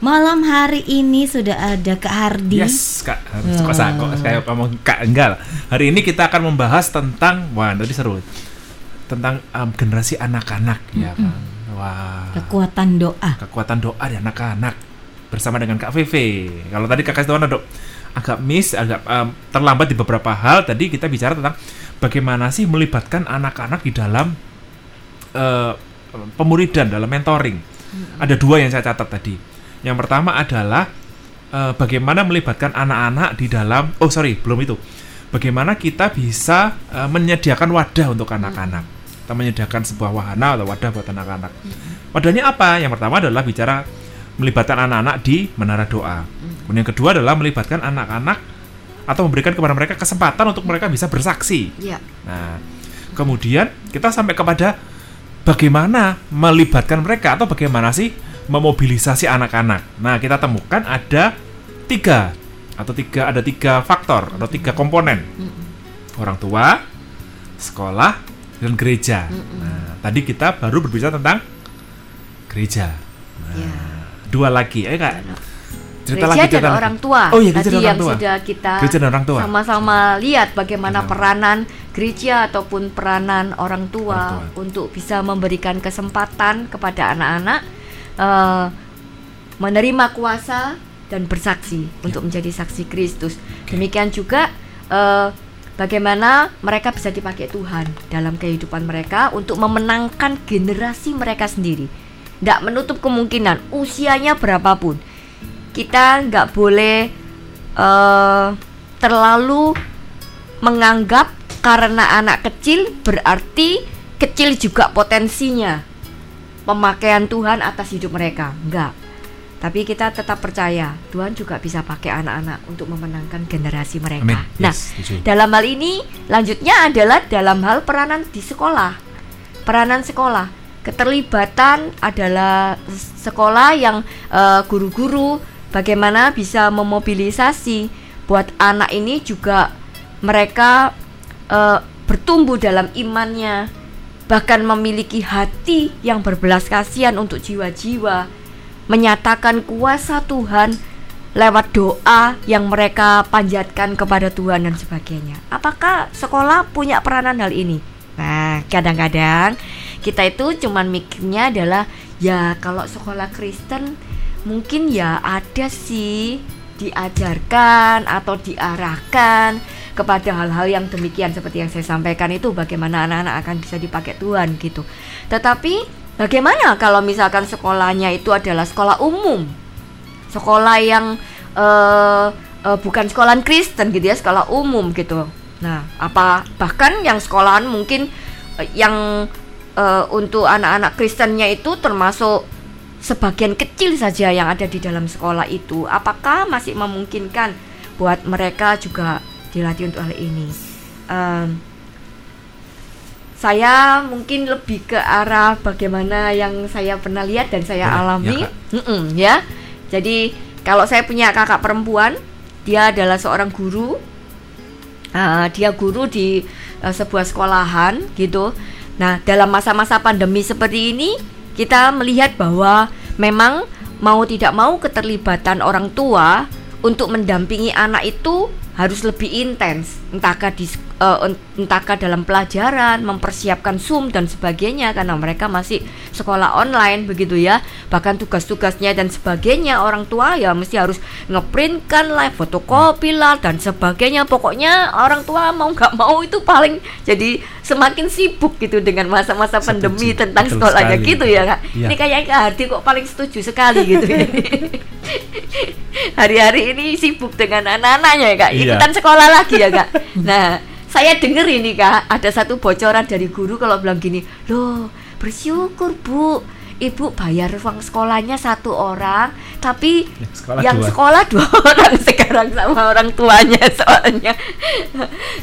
malam hari ini sudah ada Kak Hardi. Yes, Kak. Kok saya kok saya ngomong Kak enggak. Hari ini kita akan membahas tentang wah tadi seru. Tentang um, generasi anak-anak ya kan. Wah. Kekuatan doa. Kekuatan doa di anak-anak bersama dengan Kak Vivi. Kalau tadi Kak kasih ada agak miss, agak um, terlambat di beberapa hal. Tadi kita bicara tentang bagaimana sih melibatkan anak-anak di dalam uh, pemuridan, dalam mentoring. Ada dua yang saya catat tadi. Yang pertama adalah uh, bagaimana melibatkan anak-anak di dalam. Oh sorry, belum itu. Bagaimana kita bisa uh, menyediakan wadah untuk anak-anak. Kita menyediakan sebuah wahana atau wadah buat anak-anak. Wadahnya apa? Yang pertama adalah bicara melibatkan anak-anak di menara doa. Kemudian yang kedua adalah melibatkan anak-anak atau memberikan kepada mereka kesempatan untuk mereka bisa bersaksi. Ya. Nah, kemudian kita sampai kepada bagaimana melibatkan mereka atau bagaimana sih memobilisasi anak-anak. Nah, kita temukan ada tiga atau tiga ada tiga faktor atau tiga komponen. Orang tua, sekolah, dan gereja. Nah, tadi kita baru berbicara tentang gereja. Nah, Ya. dua lagi, eh kak. Cerita gereja lagi, cerita dan lagi. orang tua. Oh iya, gereja Tadi dan orang yang tua. sudah kita sama-sama lihat bagaimana peranan gereja ataupun peranan orang tua, Orang untuk bisa memberikan kesempatan kepada anak-anak eh, menerima kuasa dan bersaksi Ya. untuk menjadi saksi Kristus. Demikian juga eh, bagaimana mereka bisa dipakai Tuhan dalam kehidupan mereka untuk memenangkan generasi mereka sendiri. Tidak menutup kemungkinan usianya berapapun kita nggak boleh eh, terlalu menganggap karena anak kecil berarti kecil juga potensinya. Pemakaian Tuhan atas hidup mereka. Enggak. Tapi kita tetap percaya Tuhan juga bisa pakai anak-anak untuk memenangkan generasi mereka. Amin. nah Yes, dalam hal ini lanjutnya adalah dalam hal peranan di sekolah. Peranan sekolah. Keterlibatan adalah sekolah yang eh, guru-guru bagaimana bisa memobilisasi buat anak ini juga mereka eh, bertumbuh dalam imannya bahkan memiliki hati yang berbelas kasihan untuk jiwa-jiwa menyatakan kuasa Tuhan lewat doa yang mereka panjatkan kepada Tuhan dan sebagainya. Apakah sekolah punya peranan hal ini? Nah, kadang-kadang kita itu cuman mikirnya adalah ya kalau sekolah Kristen mungkin ya ada sih diajarkan atau diarahkan kepada hal-hal yang demikian seperti yang saya sampaikan itu bagaimana anak-anak akan bisa dipakai Tuhan gitu. Tetapi bagaimana kalau misalkan sekolahnya itu adalah sekolah umum? sekolah yang eh, eh, bukan sekolahan Kristen gitu ya, sekolah umum gitu. Nah, apa bahkan yang sekolahan mungkin eh, yang eh, untuk anak-anak Kristennya itu termasuk sebagian kecil saja yang ada di dalam sekolah itu. Apakah masih memungkinkan buat mereka juga dilatih untuk hal ini? Em, saya mungkin lebih ke arah bagaimana yang saya pernah lihat dan saya Boleh, alami, ya, Kak. Mm-mm, ya. Jadi kalau saya punya kakak perempuan, dia adalah seorang guru. Ah, dia guru di eh, sebuah sekolahan gitu. Nah, dalam masa-masa pandemi seperti ini, kita melihat bahwa memang mau tidak mau keterlibatan orang tua untuk mendampingi anak itu harus lebih intens, entahkah di en- entahkah dalam pelajaran, mempersiapkan Zoom dan sebagainya karena mereka masih sekolah online begitu ya. Bahkan tugas-tugasnya dan sebagainya orang tua ya mesti harus ngeprintkan lah, fotokopi lah dan sebagainya. Pokoknya orang tua mau nggak mau itu paling jadi semakin sibuk gitu dengan masa-masa pandemi tentang Betul sekolahnya sekali. gitu ya kak. Iya. Ini kayak Kak Hardi kok paling setuju sekali gitu ya. Hari-hari ini sibuk dengan anak-anaknya ya kak. Iya. Ikutan sekolah lagi ya kak. Nah saya dengar ini kak ada satu bocoran dari guru kalau bilang gini, loh bersyukur bu. Ibu bayar uang sekolahnya satu orang, tapi sekolah yang dua. sekolah dua orang sekarang sama orang tuanya soalnya.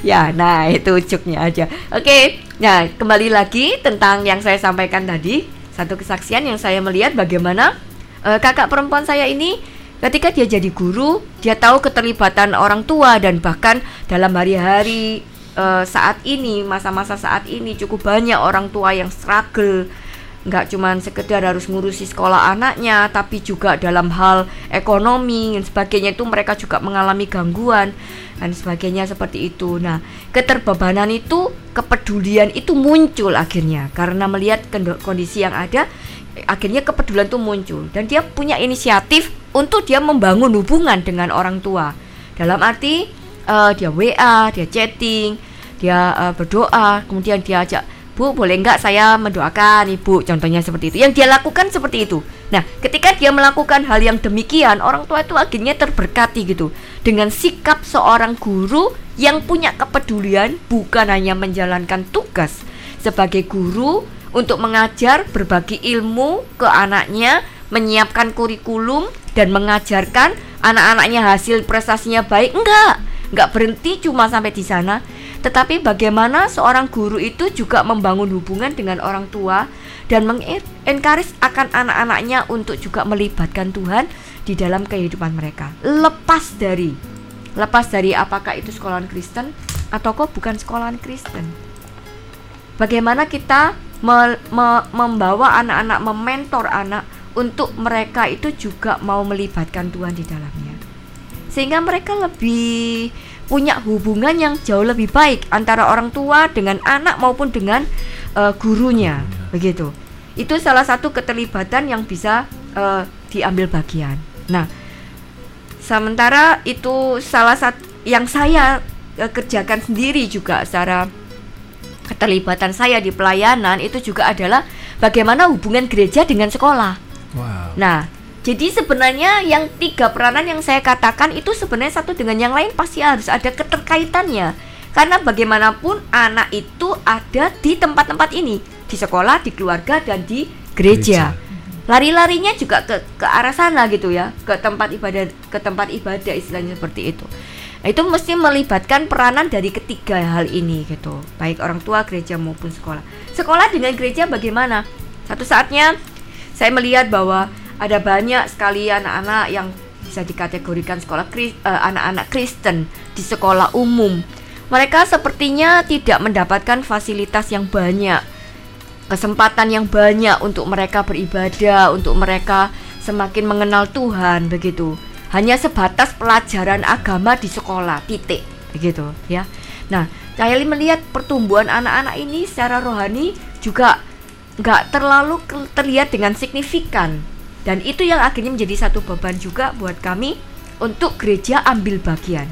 ya, nah itu ujungnya aja. Oke, nah kembali lagi tentang yang saya sampaikan tadi, satu kesaksian yang saya melihat bagaimana eh, kakak perempuan saya ini ketika dia jadi guru, dia tahu keterlibatan orang tua dan bahkan dalam hari-hari eh, saat ini masa-masa saat ini cukup banyak orang tua yang struggle. Nggak cuman sekedar harus ngurusi sekolah anaknya tapi juga dalam hal ekonomi dan sebagainya itu mereka juga mengalami gangguan dan sebagainya seperti itu. Nah keterbebanan itu kepedulian itu muncul akhirnya karena melihat kondisi yang ada akhirnya kepedulian itu muncul dan dia punya inisiatif untuk dia membangun hubungan dengan orang tua dalam arti eh, dia WA dia chatting dia eh, berdoa kemudian dia ajak Bu, boleh nggak saya mendoakan ibu? Contohnya seperti itu. Yang dia lakukan seperti itu. Nah, ketika dia melakukan hal yang demikian, orang tua itu akhirnya terberkati gitu. Dengan sikap seorang guru yang punya kepedulian, bukan hanya menjalankan tugas sebagai guru untuk mengajar, berbagi ilmu ke anaknya, menyiapkan kurikulum, dan mengajarkan anak-anaknya hasil prestasinya baik. Enggak, enggak berhenti cuma sampai di sana tetapi bagaimana seorang guru itu juga membangun hubungan dengan orang tua dan mengencourage akan anak-anaknya untuk juga melibatkan Tuhan di dalam kehidupan mereka. Lepas dari lepas dari apakah itu sekolahan Kristen atau kok bukan sekolahan Kristen. Bagaimana kita me- me- membawa anak-anak, mementor anak untuk mereka itu juga mau melibatkan Tuhan di dalamnya. Sehingga mereka lebih punya hubungan yang jauh lebih baik antara orang tua dengan anak maupun dengan uh, gurunya. Begitu. Itu salah satu keterlibatan yang bisa uh, diambil bagian. Nah sementara itu salah satu yang saya uh, kerjakan sendiri juga secara keterlibatan saya di pelayanan itu juga adalah bagaimana hubungan gereja dengan sekolah wow. nah jadi sebenarnya yang tiga peranan yang saya katakan itu sebenarnya satu dengan yang lain pasti harus ada keterkaitannya. Karena bagaimanapun anak itu ada di tempat-tempat ini, di sekolah, di keluarga dan di gereja. Lari-larinya juga ke ke arah sana gitu ya, ke tempat ibadah ke tempat ibadah istilahnya seperti itu. Nah, itu mesti melibatkan peranan dari ketiga hal ini gitu, baik orang tua, gereja maupun sekolah. Sekolah dengan gereja bagaimana? Satu saatnya saya melihat bahwa ada banyak sekali anak-anak yang bisa dikategorikan sekolah uh, anak-anak Kristen di sekolah umum. Mereka sepertinya tidak mendapatkan fasilitas yang banyak, kesempatan yang banyak untuk mereka beribadah, untuk mereka semakin mengenal Tuhan begitu. Hanya sebatas pelajaran agama di sekolah, titik begitu ya. Nah, saya melihat pertumbuhan anak-anak ini secara rohani juga nggak terlalu terlihat dengan signifikan dan itu yang akhirnya menjadi satu beban juga buat kami untuk gereja ambil bagian.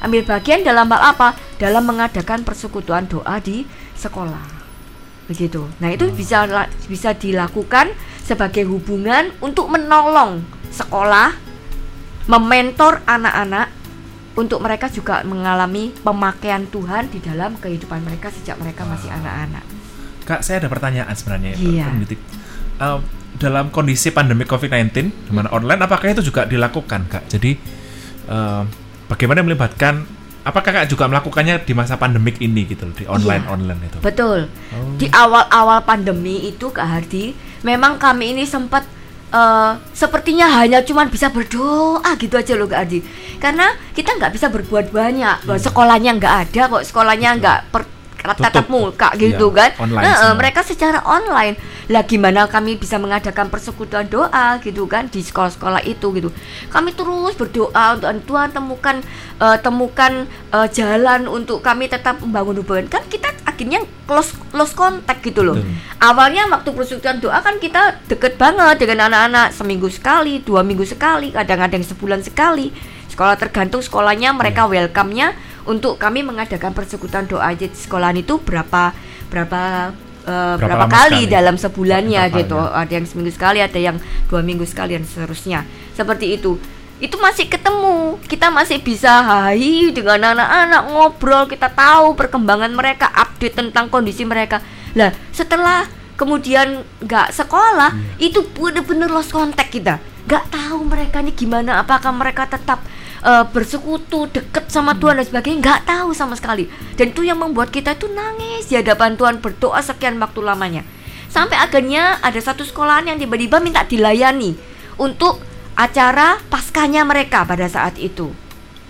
Ambil bagian dalam hal apa? Dalam mengadakan persekutuan doa di sekolah. Begitu. Nah, itu bisa bisa dilakukan sebagai hubungan untuk menolong sekolah mementor anak-anak untuk mereka juga mengalami pemakaian Tuhan di dalam kehidupan mereka sejak mereka masih anak-anak. Kak, saya ada pertanyaan sebenarnya. Iya. Uh, dalam kondisi pandemi COVID-19 di mana online apakah itu juga dilakukan kak? Jadi uh, bagaimana melibatkan apakah kak juga melakukannya di masa pandemik ini gitu di online iya, online itu? Betul. Oh. Di awal-awal pandemi itu kak Hardi, memang kami ini sempat uh, sepertinya hanya cuma bisa berdoa gitu aja loh kak Hardi. Karena kita nggak bisa berbuat banyak. Hmm. Sekolahnya nggak ada kok, sekolahnya nggak per tatap muka gitu ya, kan. Nah, mereka secara online. Lah gimana kami bisa mengadakan persekutuan doa gitu kan di sekolah-sekolah itu gitu. Kami terus berdoa untuk Tuhan temukan uh, temukan uh, jalan untuk kami tetap membangun hubungan. Kan kita akhirnya close close contact gitu loh. Betul. Awalnya waktu persekutuan doa kan kita deket banget dengan anak-anak seminggu sekali, dua minggu sekali, kadang-kadang sebulan sekali. Sekolah tergantung sekolahnya mereka yeah. welcome-nya untuk kami mengadakan persekutuan doa di sekolahan itu berapa berapa uh, berapa, berapa kali sekali? dalam sebulannya berapa gitu ya. ada yang seminggu sekali ada yang dua minggu sekali dan seterusnya seperti itu itu masih ketemu kita masih bisa hai dengan anak-anak ngobrol kita tahu perkembangan mereka update tentang kondisi mereka lah setelah kemudian nggak sekolah hmm. itu bener-bener lost contact kita nggak tahu mereka ini gimana apakah mereka tetap uh, bersekutu deket sama Tuhan dan sebagainya nggak tahu sama sekali dan itu yang membuat kita itu nangis di hadapan Tuhan berdoa sekian waktu lamanya sampai akhirnya ada satu sekolahan yang tiba-tiba minta dilayani untuk acara paskanya mereka pada saat itu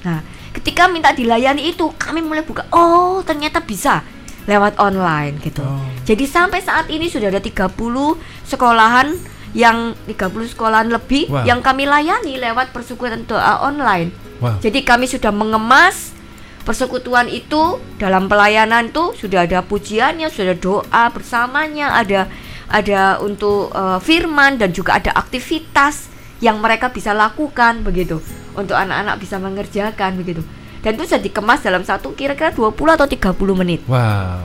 nah ketika minta dilayani itu kami mulai buka oh ternyata bisa lewat online gitu. Oh. Jadi sampai saat ini sudah ada 30 sekolahan yang 30 sekolahan lebih Wow. yang kami layani lewat persekutuan doa online. Wow. Jadi kami sudah mengemas persekutuan itu dalam pelayanan tuh sudah ada pujiannya, sudah ada doa bersamanya, ada ada untuk eh, firman dan juga ada aktivitas yang mereka bisa lakukan begitu untuk anak-anak bisa mengerjakan begitu. Dan itu sudah dikemas dalam satu kira-kira 20 atau 30 menit. Wow.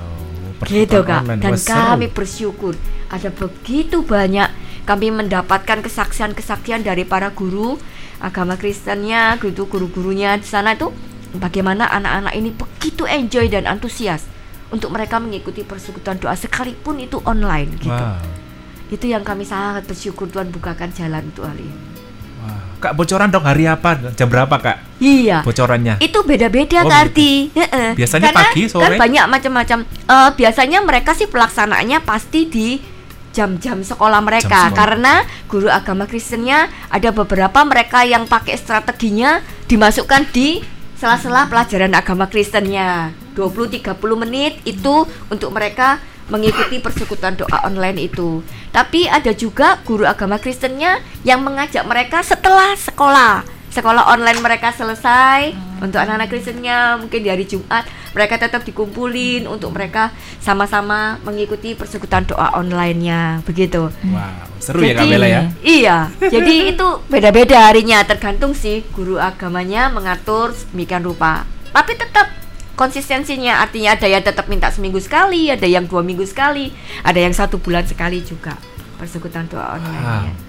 Gitu kak. online. Dan Wah, kami bersyukur ada begitu banyak kami mendapatkan kesaksian-kesaksian dari para guru agama Kristennya, gitu guru-gurunya di sana itu bagaimana anak-anak ini begitu enjoy dan antusias untuk mereka mengikuti persekutuan doa sekalipun itu online gitu. Wow. Itu yang kami sangat bersyukur Tuhan bukakan jalan untuk hal ini. Kak bocoran dong hari apa? Jam berapa kak? Iya. Bocorannya. Itu beda-beda Oh. Biasanya Karena pagi, sore? Kan banyak macam-macam. Eh, biasanya mereka sih pelaksanaannya pasti di jam-jam sekolah mereka. Sekolah. karena guru agama Kristennya ada beberapa mereka yang pakai strateginya dimasukkan di sela-sela pelajaran agama Kristennya. 20-30 menit itu untuk mereka mengikuti persekutuan doa online itu. Tapi ada juga guru agama Kristennya yang mengajak mereka setelah sekolah sekolah online mereka selesai untuk anak-anak Kristennya mungkin di hari Jumat mereka tetap dikumpulin untuk mereka sama-sama mengikuti persekutuan doa online-nya begitu. Wow. Seru ya Kak Bella ya. Iya, jadi itu beda-beda harinya tergantung sih guru agamanya mengatur demikian rupa. Tapi tetap konsistensinya artinya ada yang tetap minta seminggu sekali, ada yang dua minggu sekali, ada yang satu bulan sekali juga persekutuan doa online.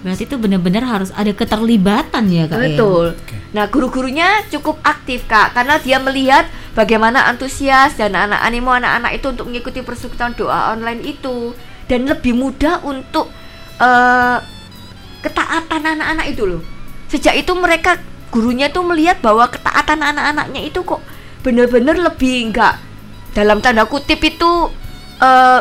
Berarti itu benar-benar harus ada keterlibatan ya kak. ya? Betul. Nah, guru-gurunya cukup aktif kak, karena dia melihat bagaimana antusias dan anak animo anak-anak itu untuk mengikuti persekutuan doa online itu dan lebih mudah untuk eh, ketaatan anak-anak itu loh. Sejak itu mereka gurunya tuh melihat bahwa ketaatan anak-anaknya itu kok benar-benar lebih enggak dalam tanda kutip itu eh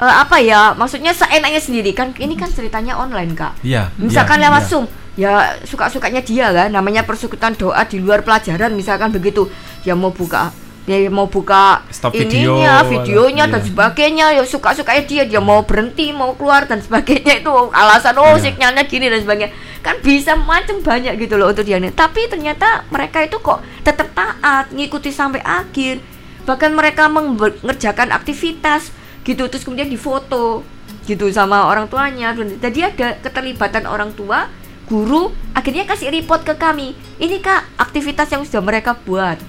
eh, apa ya? Maksudnya seenaknya sendiri. Kan ini kan ceritanya online kak. Iya. misalkan iya, lewat iya. zoom. Ya suka-sukanya dia kan. Namanya persekutuan doa di luar pelajaran misalkan begitu. Dia mau buka dia mau buka Stop video, ininya videonya dan iya. sebagainya. ya suka-sukanya dia. Dia mau berhenti mau keluar dan sebagainya. Itu alasan oh Iya. sinyalnya gini dan sebagainya. Kan bisa macam banyak gitu loh untuk dia tapi ternyata mereka itu kok tetap taat ngikuti sampai akhir. Bahkan mereka mengerjakan aktivitas gitu terus kemudian difoto. Gitu sama orang tuanya. Jadi ada keterlibatan orang tua guru akhirnya kasih report ke kami. Ini kak aktivitas yang sudah mereka buat.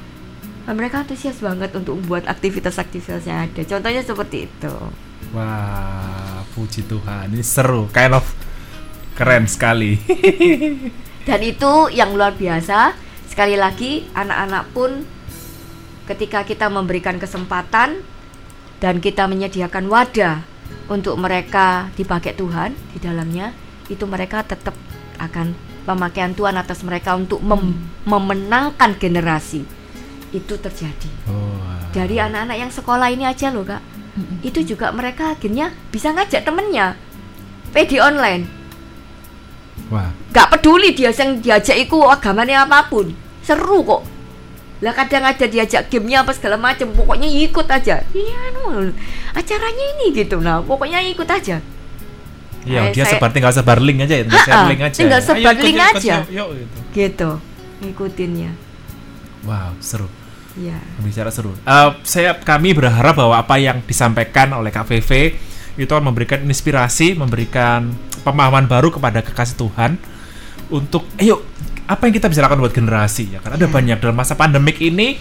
Nah, mereka antusias banget untuk membuat aktivitas-aktivitas yang ada. Contohnya seperti itu. Wah, puji Tuhan. Ini seru, kind of keren sekali. dan itu yang luar biasa. Sekali lagi anak-anak pun ketika kita memberikan kesempatan dan kita menyediakan wadah untuk mereka dipakai Tuhan di dalamnya. Itu mereka tetap akan pemakaian Tuhan atas mereka untuk mem- memenangkan generasi. Itu terjadi. Dari anak-anak yang sekolah ini aja loh kak. Itu juga mereka akhirnya bisa ngajak temennya. PD online. Wah, gak peduli dia yang diajak iku agamanya apa pun. Seru kok lah kadang ada diajak gamenya apa segala macam pokoknya ikut aja iya no acaranya ini gitu nah pokoknya ikut aja iya Eh, dia saya- sebar tinggal sebar link aja, tinggal share link aja. tinggal Ayo sebar ikut, link ikut, aja. yuk, yuk, gitu. gitu ngikutinnya Wow, seru. ya Bicara seru. Eh, saya kami berharap bahwa apa yang disampaikan oleh KVV itu akan memberikan inspirasi, memberikan pemahaman baru kepada kekasih Tuhan untuk ayo apa yang kita bisa lakukan buat generasi ya kan? Ada banyak dalam masa pandemik ini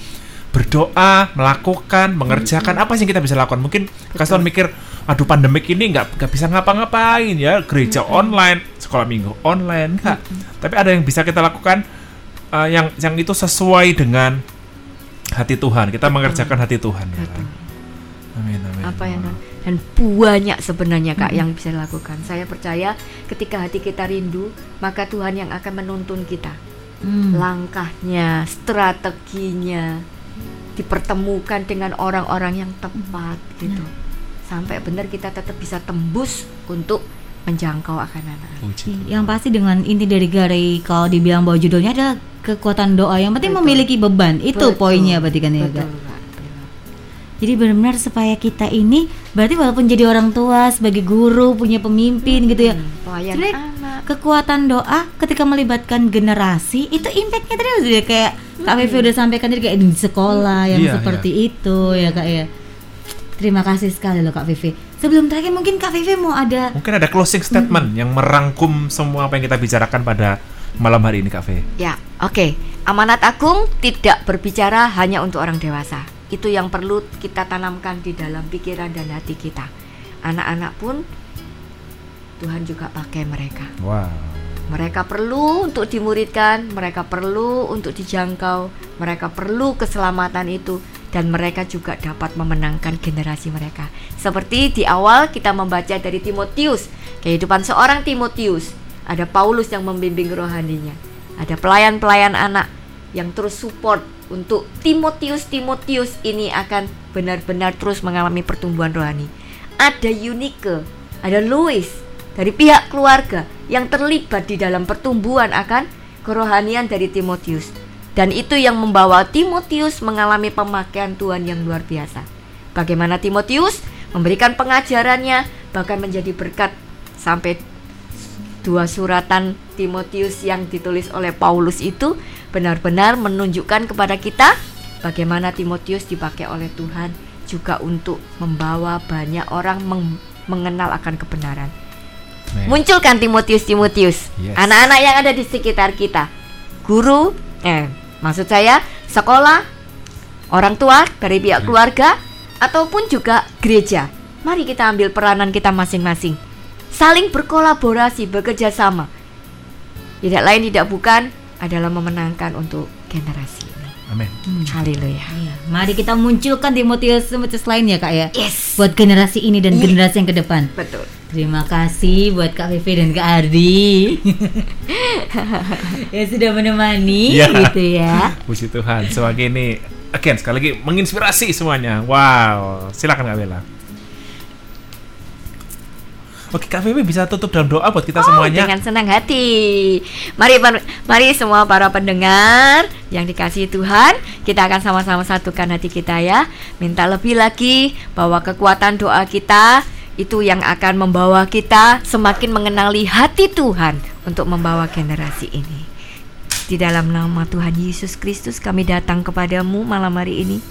berdoa melakukan mengerjakan apa sih yang kita bisa lakukan? Mungkin kekasih Tuhan mikir aduh pandemik ini nggak nggak bisa ngapa-ngapain ya. Gereja online sekolah minggu online enggak tapi ada yang bisa kita lakukan eh, yang yang itu sesuai dengan hati Tuhan. Kita mengerjakan hati Tuhan ya kan? amin amin. Apa yang dan banyak sebenarnya kak yang bisa dilakukan saya percaya ketika hati kita rindu maka Tuhan yang akan menuntun kita Hmm. langkahnya strateginya dipertemukan dengan orang-orang yang tepat gitu sampai benar kita tetap bisa tembus untuk menjangkau akan anak Puji Tuhan. Yang pasti dengan inti dari Gary kalau dibilang bahwa judulnya adalah kekuatan doa. Yang penting Betul. memiliki beban. Itu Betul. poinnya berarti kan ya, Betul, Kak? Jadi benar-benar supaya kita ini berarti walaupun jadi orang tua, sebagai guru, punya pemimpin gitu ya. Pelayan Sebenarnya anak. kekuatan doa ketika melibatkan generasi itu impactnya tadi udah kayak Kak Vivi udah sampaikan tadi kayak di sekolah yang Iya, seperti itu ya Kak ya. Terima kasih sekali loh Kak Vivi. Sebelum terakhir mungkin Kak Vivi mau ada Mungkin ada closing statement yang merangkum semua apa yang kita bicarakan pada malam hari ini, Kak Fe. Ya, oke. Amanat agung tidak berbicara hanya untuk orang dewasa. Itu yang perlu kita tanamkan di dalam pikiran dan hati kita. Anak-anak pun Tuhan juga pakai mereka. Wow. Mereka perlu untuk dimuridkan, mereka perlu untuk dijangkau, mereka perlu keselamatan itu dan mereka juga dapat memenangkan generasi mereka. Seperti di awal kita membaca dari Timotius, kehidupan seorang Timotius. Ada Paulus yang membimbing rohaninya. Ada pelayan-pelayan anak yang terus support untuk Timotius Timotius ini akan benar-benar terus mengalami pertumbuhan rohani. Ada Eunike, ada Louis dari pihak keluarga yang terlibat di dalam pertumbuhan akan kerohanian dari Timotius. Dan itu yang membawa Timotius mengalami pemakaian Tuhan yang luar biasa. Bagaimana Timotius memberikan pengajarannya bahkan menjadi berkat sampai dua suratan Timotius yang ditulis oleh Paulus itu benar-benar menunjukkan kepada kita bagaimana Timotius dipakai oleh Tuhan juga untuk membawa banyak orang meng- mengenal akan kebenaran. Nih. Munculkan Timotius Timotius, Yes. anak-anak yang ada di sekitar kita, guru, eh, maksud saya sekolah, orang tua dari pihak keluarga, ataupun juga gereja. Mari kita ambil peranan kita masing-masing, saling berkolaborasi, bekerja sama. Tidak lain tidak bukan adalah memenangkan untuk generasi ini. Amin. Haleluya. Iya, mari kita munculkan Timotius Timotius lain ya Kak ya. Yes. Buat generasi ini dan Iya. generasi yang ke depan. Betul. Terima kasih buat Kak Vivi dan Kak Ardi yang sudah menemani Iya. gitu ya. Puji Tuhan. Semakin ini again sekali lagi menginspirasi semuanya. Wow. Silakan Kak Bella. Oke, Kak bisa tutup dalam doa buat kita Oh, semuanya. dengan senang hati. Mari mari semua para pendengar yang dikasihi Tuhan, kita akan sama-sama satukan hati kita ya. Minta lebih lagi bahwa kekuatan doa kita itu yang akan membawa kita semakin mengenali hati Tuhan untuk membawa generasi ini. Di dalam nama Tuhan Yesus Kristus kami datang kepadamu malam hari ini.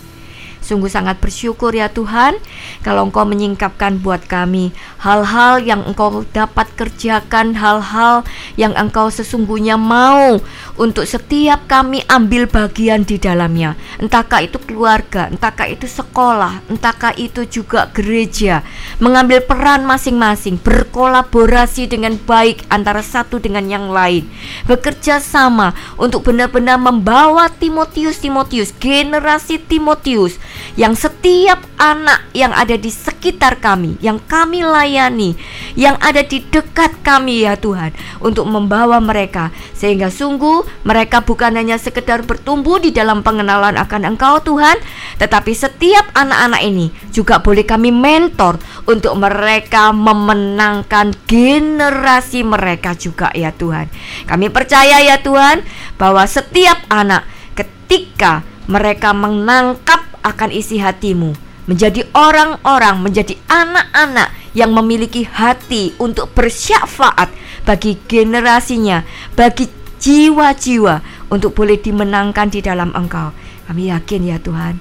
Sungguh sangat bersyukur ya Tuhan kalau Engkau menyingkapkan buat kami hal-hal yang Engkau dapat kerjakan, hal-hal yang Engkau sesungguhnya mau untuk setiap kami ambil bagian di dalamnya. Entahkah itu keluarga, entahkah itu sekolah, entahkah itu juga gereja. Mengambil peran masing-masing, berkolaborasi dengan baik antara satu dengan yang lain. Bekerja sama untuk benar-benar membawa Timotius Timotius, generasi Timotius yang setiap anak yang ada di sekitar kami, yang kami layani, yang ada di dekat kami ya Tuhan, untuk membawa mereka sehingga sungguh mereka bukan hanya sekedar bertumbuh di dalam pengenalan akan Engkau Tuhan, tetapi setiap anak-anak ini juga boleh kami mentor untuk mereka memenangkan generasi mereka juga ya Tuhan. Kami percaya ya Tuhan bahwa setiap anak ketika mereka menangkap akan isi hatimu menjadi orang-orang, menjadi anak-anak yang memiliki hati untuk bersyafaat bagi generasinya, bagi jiwa-jiwa untuk boleh dimenangkan di dalam Engkau. Kami yakin ya Tuhan,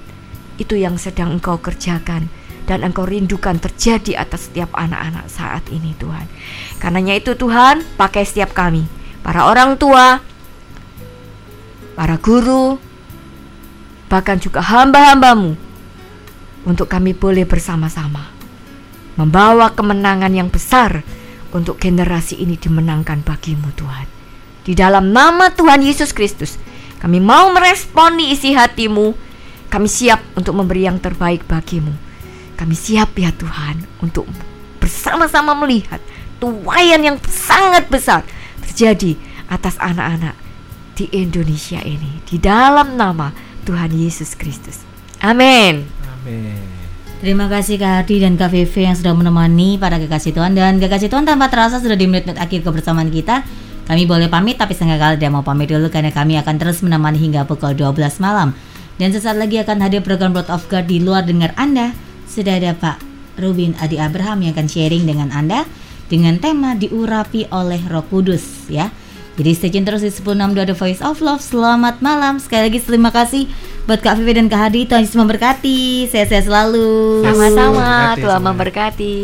itu yang sedang Engkau kerjakan dan Engkau rindukan terjadi atas setiap anak-anak saat ini Tuhan. Karenanya itu Tuhan, pakai setiap kami, para orang tua, para guru, bahkan juga hamba-hambamu untuk kami boleh bersama-sama membawa kemenangan yang besar untuk generasi ini dimenangkan bagimu Tuhan. Di dalam nama Tuhan Yesus Kristus, kami mau meresponi isi hatimu. Kami siap untuk memberi yang terbaik bagimu. Kami siap ya Tuhan untuk bersama-sama melihat tuayan yang sangat besar terjadi atas anak-anak di Indonesia ini. Di dalam nama Tuhan Yesus Kristus. Amin. Amin. Terima kasih Kak Ardi dan Kak Vivi yang sudah menemani para kekasih Tuhan dan kekasih Tuhan tanpa terasa sudah di menit-menit akhir kebersamaan kita. Kami boleh pamit tapi setengah kali tidak mau pamit dulu karena kami akan terus menemani hingga pukul 12 malam. Dan sesaat lagi akan hadir program Road of God di luar dengar Anda. Sudah ada Pak Rubin Adi Abraham yang akan sharing dengan Anda dengan tema diurapi oleh Roh Kudus ya. Jadi stay tune terus di 106.2 The Voice of Love. Selamat malam. Sekali lagi terima kasih buat Kak Vivi dan Kak Hadi. Tuhan Yesus memberkati. Sehat-sehat selalu. Sama-sama, Memberkati Tuhan memberkati.